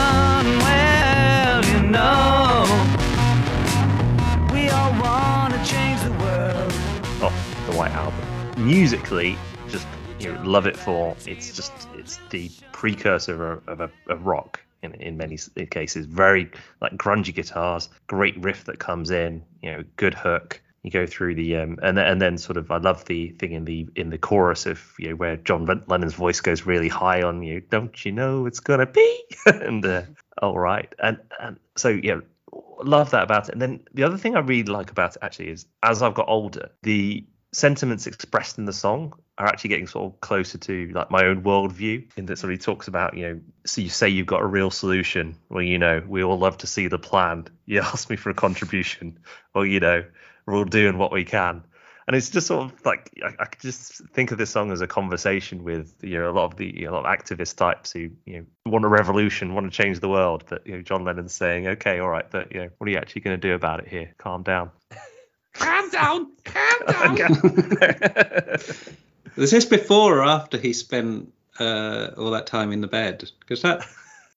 Musically, just you know, love it for it's just it's the precursor of, of, a, of rock in in many cases. Very like grungy guitars, great riff that comes in, you know, good hook. You go through the um, and then, and then sort of I love the thing in the in the chorus of you know where John Lennon's voice goes really high on you. Don't you know it's gonna be? and uh, all right, and and so yeah, love that about it. And then the other thing I really like about it actually is as I've got older, the sentiments expressed in the song are actually getting sort of closer to like my own worldview in that sort of talks about you know so you say you've got a real solution. Well you know we all love to see the plan. You ask me for a contribution. Well you know we're all doing what we can. And it's just sort of like I, I could just think of this song as a conversation with you know a lot of the you know, a lot of activist types who you know want a revolution, want to change the world, but you know John Lennon's saying, okay, all right, but you know what are you actually going to do about it here? Calm down. Calm down. Calm down. Was this before or after he spent uh, all that time in the bed? Because that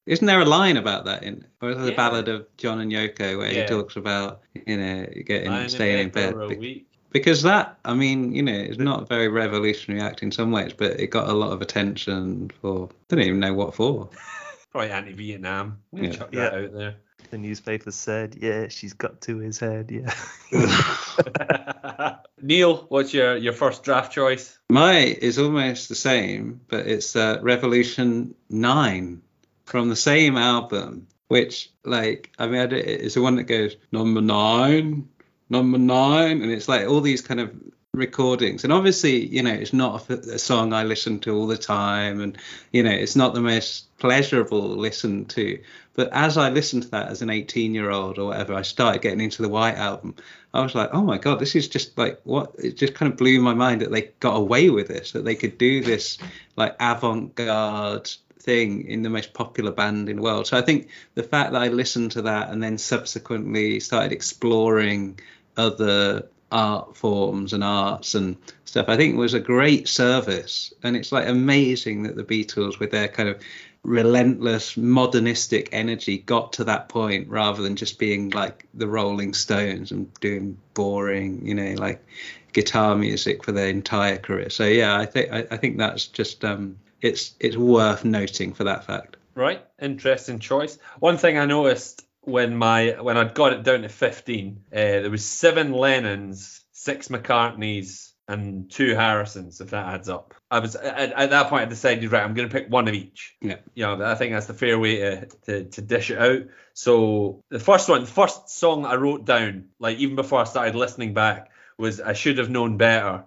isn't there a line about that in or is it the Yeah. ballad of John and Yoko where Yeah. he talks about you know getting Lying staying in bed for a Be- week. because that I mean you know it's not a very revolutionary act in some ways, but it got a lot of attention for I don't even know what for. Probably anti-Vietnam. We Yeah. chuck that Yeah. out there. The newspaper said, yeah, she's got to his head, yeah. Neil, what's your, your first draft choice? My is almost the same, but it's uh, Revolution 9 from the same album, which, like, I mean, it's the one that goes, number nine, number nine, and it's like all these kind of recordings. And obviously, you know, it's not a, a song I listen to all the time, and, you know, it's not the most pleasurable listen to. But as I listened to that as an 18 year old or whatever, I started getting into the White Album. I was like, oh my god, this is just like what? It just kind of blew my mind that they got away with this, that they could do this like avant-garde thing in the most popular band in the world. So I think the fact that I listened to that and then subsequently started exploring other art forms and arts and stuff, I think was a great service. And it's like amazing that the Beatles, with their kind of relentless modernistic energy got to that point rather than just being like the rolling stones and doing boring you know like guitar music for their entire career so yeah i think i, I think that's just um it's it's worth noting for that fact Right, interesting choice. One thing I noticed when my when I'd got it down to fifteen, uh, there was seven Lennons, six McCartneys, and two Harrisons. If that adds up, I was at, at that point I decided right, I'm going to pick one of each. Yeah. you know, I think that's the fair way to, to to dish it out. So the first one, the first song I wrote down, like even before I started listening back, was "I Should Have Known Better."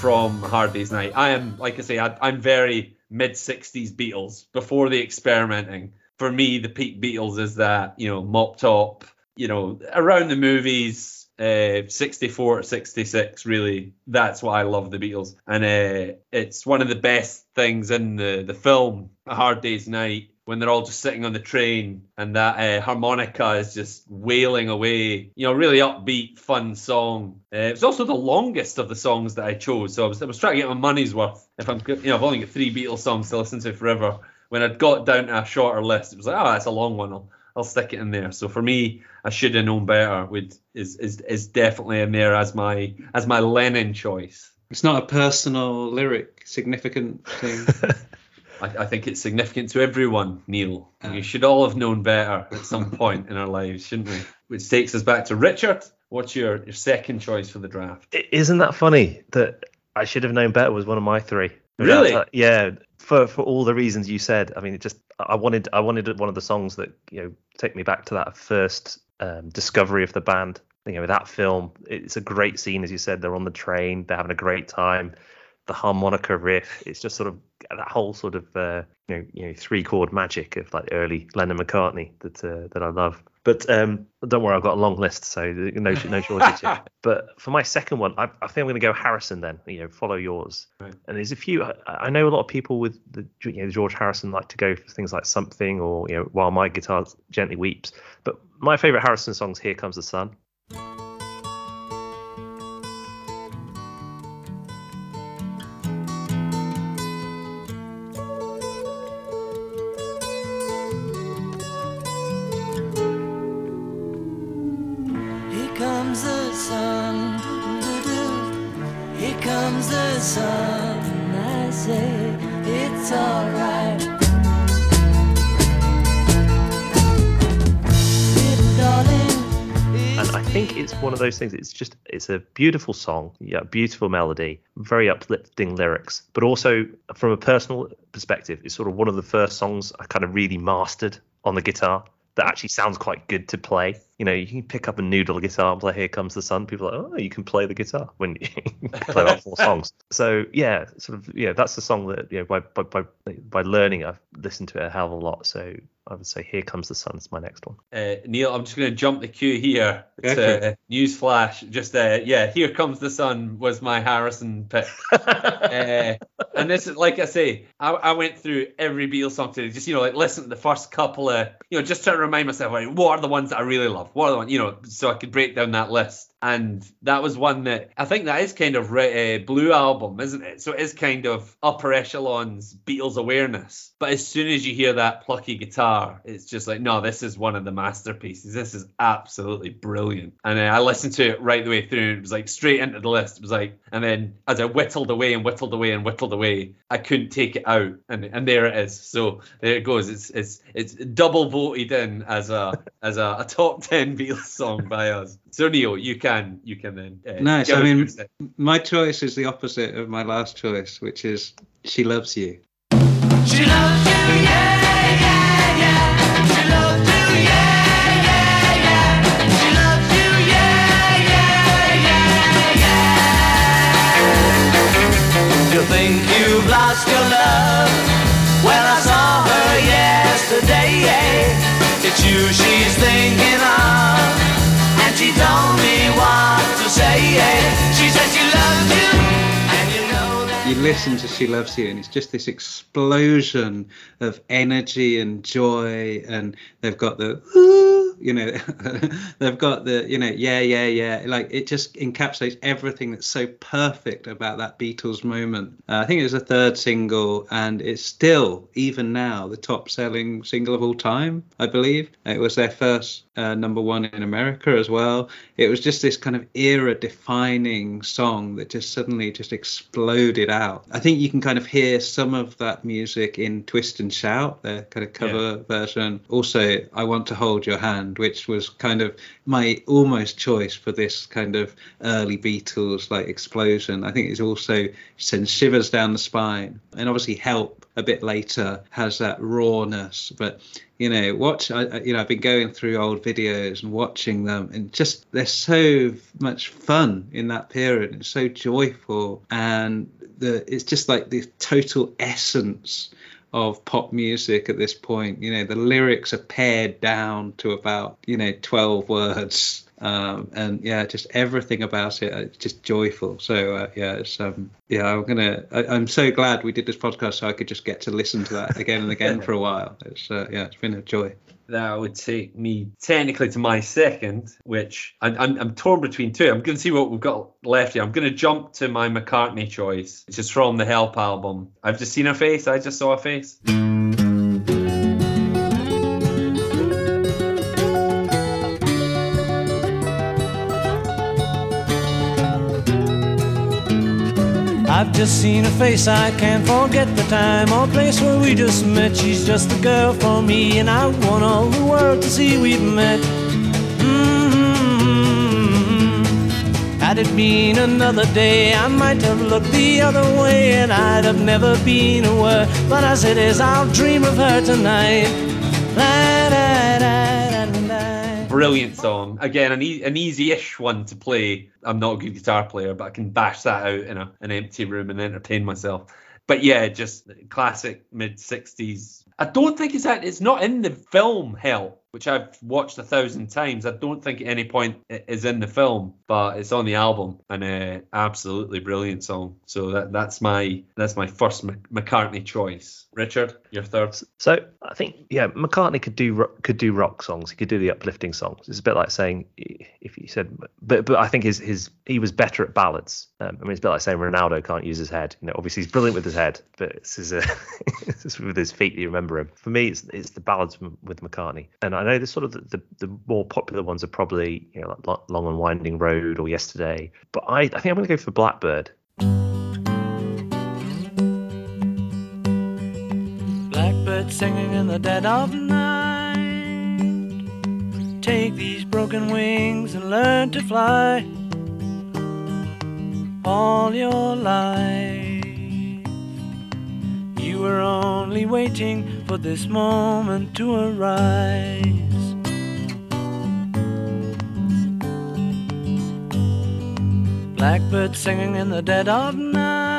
From Hard Day's Night. I am, like I say, I, I'm very mid 60s Beatles before the experimenting. For me, the peak Beatles is that, you know, mop top, you know, around the movies, uh, 64 to 66, really, that's why I love the Beatles. And uh, it's one of the best things in the, the film, A Hard Day's Night, when they're all just sitting on the train and that uh, harmonica is just wailing away. You know, really upbeat, fun song. Uh, it was also the longest of the songs that I chose, so I was, I was trying to get my money's worth. If I'm, you know, I've only got three Beatles songs to listen to forever. When I'd got down to a shorter list, it was like, oh, that's a long one. I'll, I'll I'll stick it in there. So for me, I should have known better. Would is is is definitely in there as my as my Lennon choice. It's not a personal lyric, significant thing. I, I think it's significant to everyone, Neil. Ah. We should all have known better at some point in our lives, shouldn't we? Which takes us back to Richard. What's your, your second choice for the draft? Isn't that funny that I should have known better was one of my three? Really? Uh, yeah, for for all the reasons you said. I mean, it just I wanted I wanted one of the songs that you know take me back to that first um, discovery of the band. You know, with that film. It's a great scene, as you said. They're on the train. They're having a great time. The harmonica riff. It's just sort of that whole sort of uh, you know you know three chord magic of like early Lennon McCartney that uh, that I love. But um, don't worry, I've got a long list, so no no shortage. But for my second one, I, I think I'm going to go Harrison. Then you know, follow yours. Right. And there's a few. I, I know a lot of people with the you know George Harrison like to go for things like something or you know while my guitar gently weeps. But my favorite Harrison songs, "Here Comes the Sun." Comes the sun. Here comes the sun. I say it's alright. And I think it's one of those things. It's just it's a beautiful song, yeah, beautiful melody, very uplifting lyrics, but also from a personal perspective, it's sort of one of the first songs I kind of really mastered on the guitar. That actually sounds quite good to play. You know, you can pick up a noodle guitar and play "Here Comes the Sun." People are like, oh, you can play the guitar when you play about four songs. So yeah, sort of yeah, that's the song that you know by by by, by learning, I've listened to it a hell of a lot. So I would say "Here Comes the Sun" is my next one. Uh, Neil, I'm just going to jump the queue here. It's Okay. uh, news flash. Just uh, yeah, here comes the sun was my Harrison pick. uh, and this is like I say, I, I went through every Beatles song today. Just you know, like listen to the first couple of you know, just trying to remind myself like what are the ones that I really love. What are the ones you know, so I could break down that list. And that was one that I think that is kind of re- uh, Blue album, isn't it? So it is kind of upper echelons Beatles awareness. But as soon as you hear that plucky guitar, it's just like, no, this is one of the masterpieces. This is absolutely brilliant. And uh, I listened to it right the way through. And it was like straight into the list. It was like, and then as I whittled away and whittled away and whittled away, I couldn't take it out. And and there it is. So there it goes. It's it's it's double voted in as a as a, a top ten Beatles song by us. So Neil, you can you can then. Uh, Nice. I mean, my choice is the opposite of my last choice, which is "She Loves You." She loves listen to She Loves You, and it's just this explosion of energy and joy. And they've got the, you know, they've got the, you know, yeah, yeah, yeah. Like it just encapsulates everything that's so perfect about that Beatles moment. Uh, I think it was the third single, and it's still, even now, the top selling single of all time, I believe. It was their first uh, number one in America as well. It was just this kind of era defining song that just suddenly just exploded out. I think you can kind of hear some of that music in Twist and Shout, their kind of cover version. Also, I Want to Hold Your Hand, which was kind of my almost choice for this kind of early Beatles like explosion. I think it's also sends shivers down the spine. And obviously, Help a bit later has that rawness, but you know watch I, you know i've been going through old videos and watching them and just they're so much fun in that period it's so joyful and the it's just like the total essence of pop music at this point. You know the lyrics are pared down to about you know 12 words um, and yeah, just everything about it, uh, just joyful. So uh, yeah, it's um, yeah, I'm gonna. I, I'm so glad we did this podcast so I could just get to listen to that again and again for a while. It's uh, yeah, it's been a joy. That would take me technically to my second, which I'm, I'm, I'm torn between two. I'm going to see what we've got left here. I'm going to jump to my McCartney choice, which is from the Help album. I've just seen her face. I just saw her face. Just seen her face, I can't forget the time or place where we just met. She's just the girl for me, and I want all the world to see we've met. Mm-hmm. Had it been another day, I might have looked the other way, and I'd have never been aware. But as it is, I'll dream of her tonight. Brilliant song. Again, an, e- an easy-ish one to play. I'm not a good guitar player, but I can bash that out in a, an empty room and entertain myself. But yeah, just classic mid '60s. I don't think it's that. It's not in the film Help, which I've watched a thousand times. I don't think at any point it is in the film, but it's on the album, and uh, absolutely brilliant song. So that that's my that's my first McCartney choice. Richard, your third. So I think yeah, McCartney could do could do rock songs. He could do the uplifting songs. It's a bit like saying if you said, but but I think his his he was better at ballads. Um, I mean, it's a bit like saying Ronaldo can't use his head. You know, obviously he's brilliant with his head, but it's his with his feet you remember him. For me, it's it's the ballads with McCartney. And I know the sort of the, the, the more popular ones are probably you know like Long and Winding Road or Yesterday. But I I think I'm going to go for Blackbird. Singing in the dead of night. Take these broken wings and learn to fly. All your life, you were only waiting for this moment to arise. Blackbird singing in the dead of night.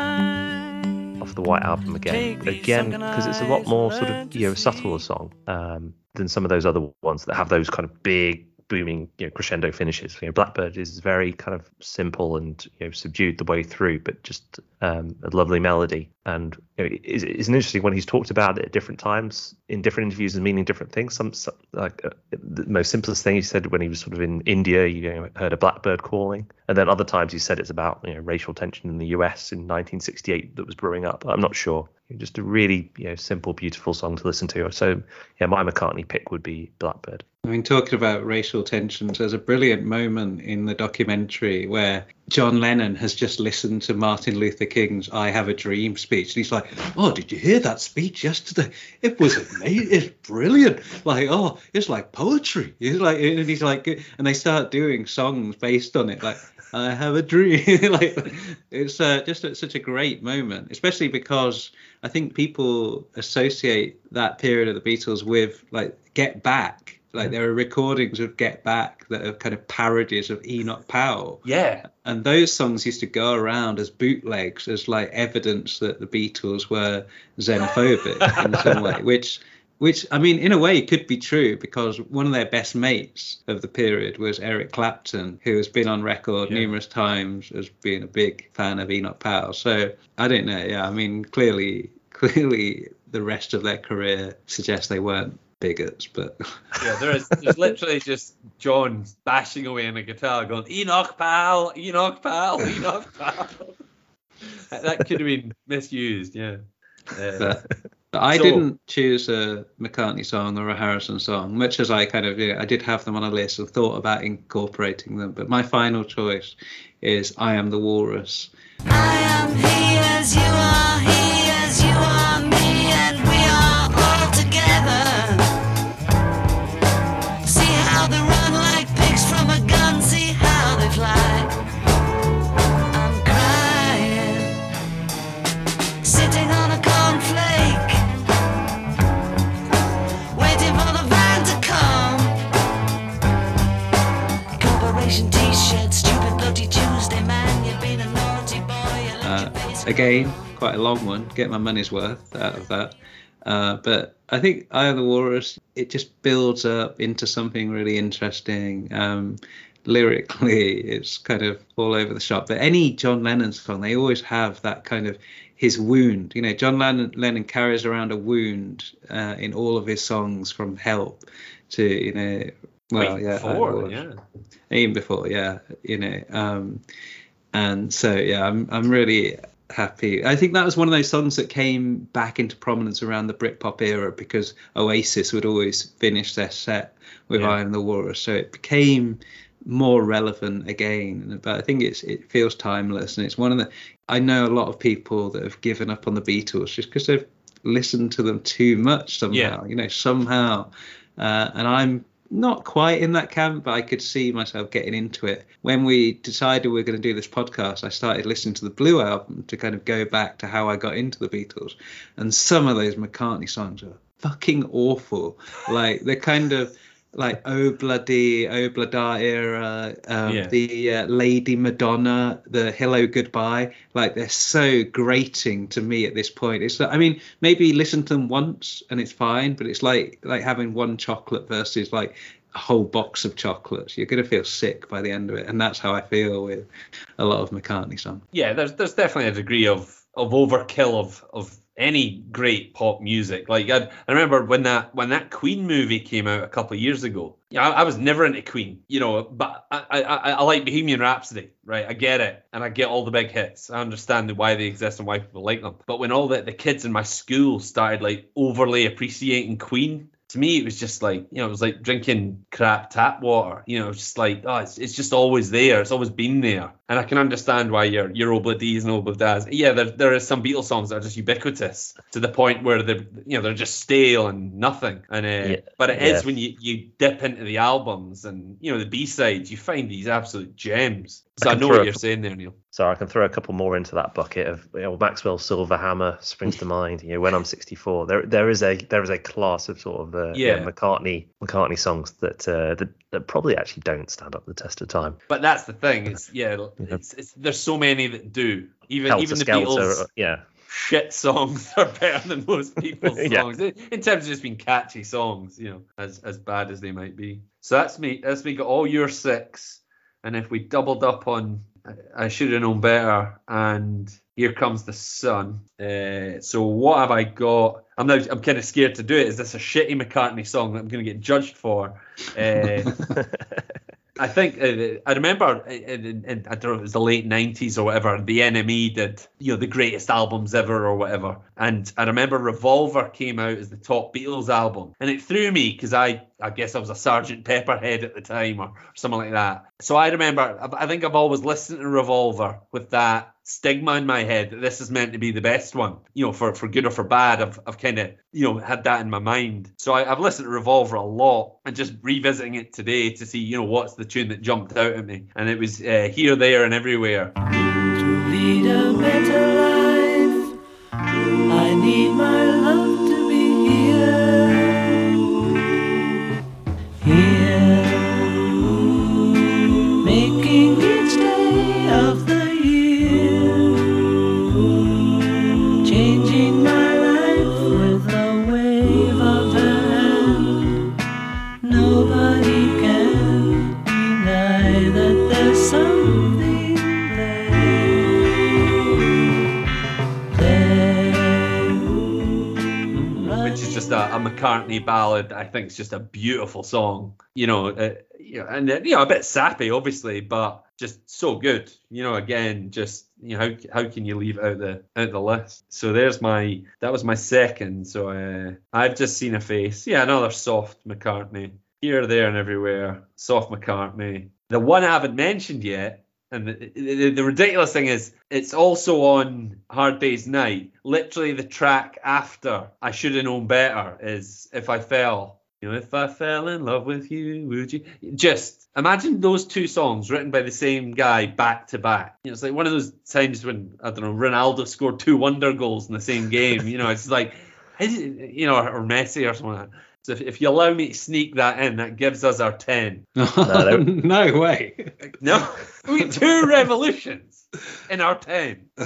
Off the White Album again. Take But these again, because it's a lot more sort of you know subtle a song um, than some of those other ones that have those kind of big booming you know crescendo finishes. You know, Blackbird is very kind of simple and you know subdued the way through, but just um, a lovely melody. And you know, it's, it's interesting when he's talked about it at different times in different interviews and meaning different things. Some, some like uh, the most simplest thing he said when he was sort of in India, you know, heard a blackbird calling, and then other times he said it's about you know racial tension in the U.S. in 1968 that was brewing up. I'm not sure. Just a really you know simple, beautiful song to listen to. So yeah, my McCartney pick would be Blackbird. I mean, talking about racial tensions, there's a brilliant moment in the documentary where John Lennon has just listened to Martin Luther King's "I Have a Dream" speech, and he's like, "Oh, did you hear that speech yesterday? It was amazing. It's brilliant. Like, oh, it's like poetry. He's like, and he's like, and they start doing songs based on it, like." I have a dream. like it's uh, just a, such a great moment, especially because I think people associate that period of the Beatles with like Get Back. Like there are recordings of Get Back that are kind of parodies of Enoch Powell. Yeah, And those songs used to go around as bootlegs, as like evidence that the Beatles were xenophobic in some way, which which I mean, in a way, could be true because one of their best mates of the period was Eric Clapton, who has been on record Yeah. numerous times as being a big fan of Enoch Powell. So I don't know. Yeah, I mean, clearly, clearly, the rest of their career suggests they weren't bigots, but yeah. There is there's literally just John bashing away on a guitar, going Enoch pal, Enoch pal, Enoch pal. that could have been misused. Yeah. Uh, but, but I So- didn't choose a McCartney song or a Harrison song, much as I kind of you know, I did have them on a list and thought about incorporating them. But my final choice is "I Am the Walrus." I am he as you are, he again, quite a long one. Get my money's worth out of that. Uh, but I think I Am the Walrus, it just builds up into something really interesting. Um, lyrically, it's kind of all over the shop. But any John Lennon song, they always have that kind of his wound. You know, John Lennon, Lennon carries around a wound uh, in all of his songs, from Help to you know, well, Wait, yeah, Eye of the before, yeah. even before yeah you know um and so yeah i'm i'm really happy i think that was one of those songs that came back into prominence around the britpop era because oasis would always finish their set with Yeah. i am the walrus so it became more relevant again. But I think it's it feels timeless, and it's one of the. I know a lot of people that have given up on the Beatles just because they've listened to them too much somehow. Yeah. You know, somehow, uh, and I'm not quite in that camp, but I could see myself getting into it. When we decided we were going to do this podcast, I started listening to the Blue album to kind of go back to how I got into the Beatles. And some of those McCartney songs are fucking awful. Like they're kind of like Oh Bloody, Oh Blada era, um, Yeah. the uh, Lady Madonna, the Hello Goodbye. Like they're so grating to me at this point. It's I mean maybe listen to them once and it's fine, but it's like like having one chocolate versus like a whole box of chocolates. You're gonna feel sick by the end of it, and that's how I feel with a lot of McCartney songs. yeah, there's there's definitely a degree of of overkill of of any great pop music. Like I, I remember when that when that Queen movie came out a couple of years ago. Yeah, I, I was never into Queen, you know, but I, I I like Bohemian Rhapsody, right? I get it, and I get all the big hits. I understand why they exist and why people like them. But when all the the kids in my school started like overly appreciating Queen. To me, it was just like you know, it was like drinking crap tap water. You know, it's just like oh, it's, it's just always there. It's always been there, and I can understand why your your Obladies and Obladas. Yeah, there there is some Beatles songs that are just ubiquitous to the point where they're you know they're just stale and nothing. And uh, Yeah, but it is yeah. when you you dip into the albums and you know the B sides, you find these absolute gems. I So I, can know what a you're couple- saying there, Neil. So I can throw a couple more into that bucket of you know, Maxwell Silver Hammer springs to mind. You know, when I'm 64, there there is a there is a class of sort of uh, Yeah. McCartney McCartney songs that, uh, that that probably actually don't stand up the test of time. But that's the thing. It's yeah, it's, it's there's so many that do. Even Helter even the Skelter, Beatles. uh, yeah, shit songs are better than most people's songs in in terms of just being catchy songs, you know, as as bad as they might be. So that's me. That's me got all your six, and if we doubled up on, I- should have known better. And here comes the sun. Uh, so what have I got? I'm now I'm kind of scared to do it. Is this a shitty McCartney song that I'm going to get judged for? Uh, I think uh, I remember in, in, in I don't know if it was the late '90s or whatever. The NME did you know the greatest albums ever or whatever, and I remember Revolver came out as the top Beatles album, and it threw me because I I guess I was a Sergeant Pepperhead at the time or something like that. So I remember I think I've always listened to Revolver with that stigma in my head that this is meant to be the best one, you know, for for good or for bad. I've I've kind of you know had that in my mind. So I, I've listened to Revolver a lot and just revisiting it today to see you know what's the tune that jumped out at me, and it was uh, here, there, and everywhere. lead a better life. I need my love McCartney ballad. I think it's just a beautiful song. You know, uh, you know, and uh, you know, a bit sappy, obviously, but just so good. You know, again, just you know, how how can you leave out the out the list? So there's my that was my second. So uh, I've just seen a face. Yeah, another soft McCartney. Here, there, and everywhere. Soft McCartney. The one I haven't mentioned yet and the, the, the ridiculous thing is, it's also on Hard Day's Night. Literally, the track after I Should Have Known Better is If I Fell. You know, if I fell in love with you, would you? Just imagine those two songs written by the same guy back to back. You know, it's like one of those times when, I don't know, Ronaldo scored two wonder goals in the same game. You know, it's like, you know, or Messi or something like. So if, if you allow me to sneak that in, that gives us our 10. no, no way. No, we two revolutions in our ten.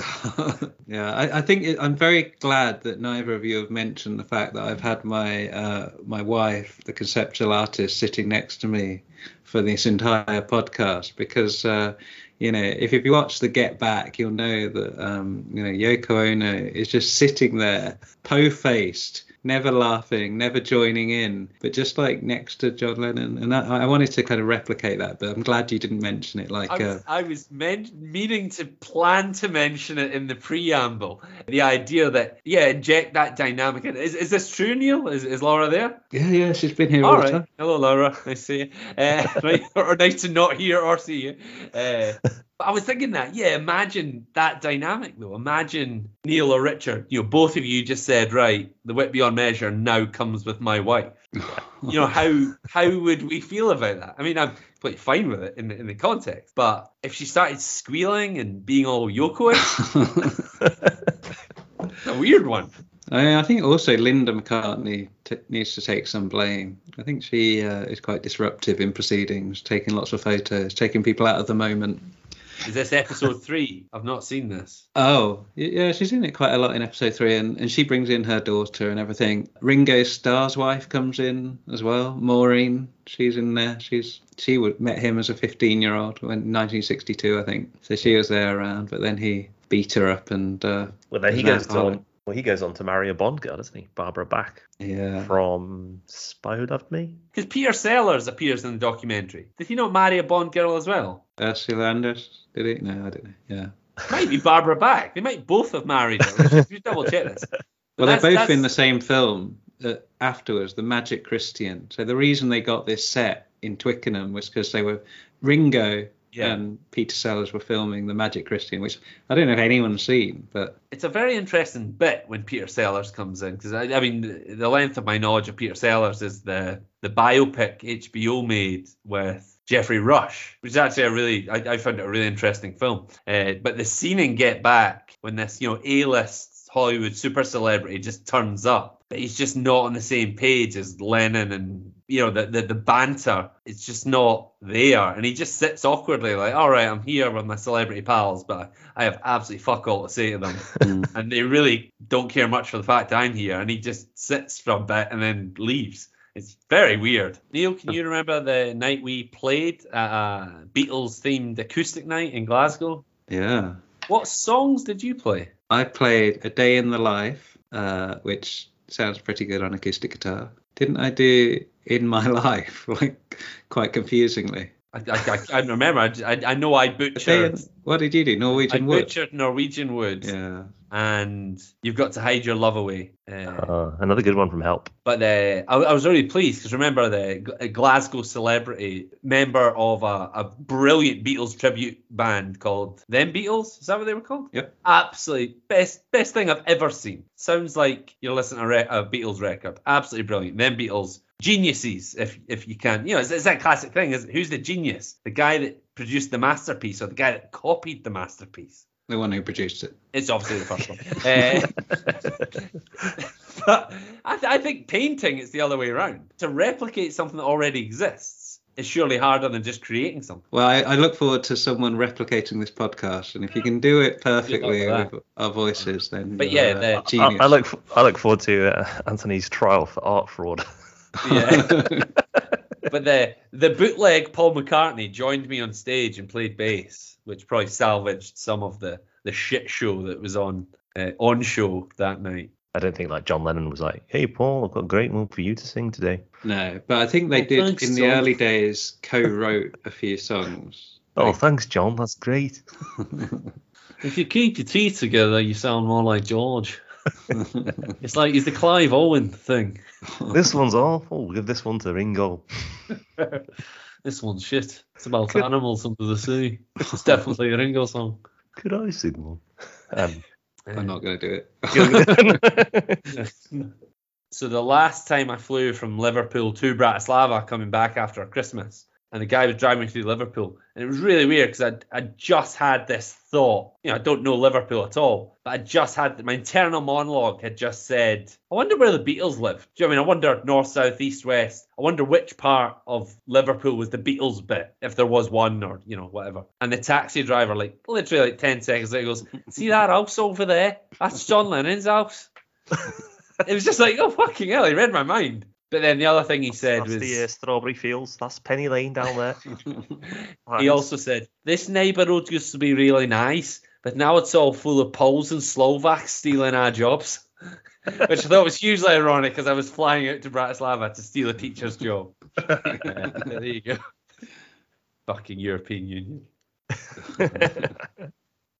yeah, I, I think it, I'm very glad that neither of you have mentioned the fact that I've had my uh, my wife, the conceptual artist, sitting next to me for this entire podcast because uh, you know if, if you watch the Get Back, you'll know that um, you know Yoko Ono is just sitting there, po-faced, never laughing, never joining in, but just like next to John Lennon. And I, I wanted to kind of replicate that, but I'm glad you didn't mention it. Like, I uh, was, I was men- meaning to plan to mention it in the preamble. The idea that, yeah, inject that dynamic. in. Is, is this true, Neil? Is, is Laura there? yeah, yeah, she's been here all, All the right. time. Hello, Laura. To see you. Uh, right. or nice to not hear or see you. Uh, but I was thinking that, yeah, imagine that dynamic though. Imagine Neil or Richard, you know, both of you just said, right, the wit beyond measure now comes with my wife. you know, how how would we feel about that? I mean, I'm quite fine with it in the, in the context, but if she started squealing and being all yokoish, it's a weird one. I, I think also Linda McCartney t- needs to take some blame. I think she uh, is quite disruptive in proceedings, taking lots of photos, taking people out of the moment. Is this episode three? I've not seen this. Oh, yeah, she's in it quite a lot in episode three, and, and she brings in her daughter and everything. Ringo Starr's wife comes in as well. Maureen, she's in there. She's she would met him as a 15 year old in 1962, I think. So she was there around, but then he beat her up and uh, Well, then he goes that odd? on. Well, he goes on to marry a Bond girl, doesn't he? Barbara Bach yeah. from Spy Who Loved Me. Because Peter Sellers appears in the documentary. Did he not marry a Bond girl as well? Ursula Andress, did he? No, I don't know. Yeah. Maybe Barbara Bach. They might both have married her. Double check this. But Well, they're both that's- in the same film uh, afterwards, The Magic Christian. So the reason they got this set in Twickenham was because they were Ringo Yeah. and Peter Sellers were filming The Magic Christian, which I don't know if anyone's seen, but It's a very interesting bit when Peter Sellers comes in because I, I mean the- the length of my knowledge of Peter Sellers is the the biopic HBO made with Geoffrey Rush, which is actually a really I, I found it a really interesting film. Uh, but the scene in Get Back when this you know A-list Hollywood super celebrity just turns up, but he's just not on the same page as Lennon and you know the the, the banter. It's just not there, and he just sits awkwardly like, all right, I'm here with my celebrity pals, but I have absolutely fuck all to say to them and they really don't care much for the fact I'm here. And he just sits for a bit and then leaves. It's very weird. Neil, can you remember the night we played at a Beatles themed acoustic night in Glasgow? yeah. What songs did you play? I played A Day in the Life, uh, which sounds pretty good on acoustic guitar. Didn't I do In My Life, like quite confusingly? I, I, I can't remember. I, I, I know I butchered. in, what did you do? I Norwegian Wood? butchered Norwegian Wood, Yeah. And you've got to hide your love away. Uh, Uh, another good one from Help. But uh, I, I was really pleased because remember the G- a Glasgow celebrity member of a, a brilliant Beatles tribute band called Them Beatles. Is that what they were called? Yep. Absolutely best best thing I've ever seen. Sounds like you're listening to a, re- a Beatles record. Absolutely brilliant. Them Beatles geniuses if if you can. You know, it's, it's that classic thing. Is who's the genius? The guy that produced the masterpiece or the guy that copied the masterpiece? The one who produced it. It's obviously the first one. Uh, but I, th- I think painting is the other way around. To replicate something that already exists is surely harder than just creating something. Well, I, I look forward to someone replicating this podcast, and if you can do it perfectly with our voices, then But you're, yeah, uh, the- I, genius. I look I look forward to uh, Antony's trial for art fraud. Yeah. but the the bootleg Paul McCartney joined me on stage and played bass, which probably salvaged some of the the shit show that was on uh, on show that night. I don't think like John Lennon was like, "Hey Paul, I've got a great one for you to sing today." no, but I think they Oh, did thanks, in the John. early days co-wrote a few songs. Oh, Like, thanks, John. That's great. If you keep your teeth together, you sound more like George. It's like it's the Clive Owen thing. this one's awful. We'll give this one to Ringo. This one's shit. It's about animals under the sea. It's definitely a Ringo song. Could I sing one? Um, I'm not going to do it. so the last time I flew from Liverpool to Bratislava, coming back after Christmas, and the guy was driving me through Liverpool, and it was really weird because I I just had this thought. You know, I don't know Liverpool at all, but I just had my internal monologue had just said, I wonder where the Beatles live. Do you know what I mean? I wonder north, south, east, west. I wonder which part of Liverpool was the Beatles bit, if there was one or you know whatever. And the taxi driver, like literally like ten seconds later, goes, "See that house over there? That's John Lennon's house." it was just like, oh fucking hell, he read my mind. But then the other thing he said that's was, the uh, strawberry fields. That's Penny Lane down there. he also said, this neighbourhood used to be really nice, but now it's all full of Poles and Slovaks stealing our jobs. which I thought was hugely ironic because I was flying out to Bratislava to steal a teacher's job. there you go. Fucking European Union.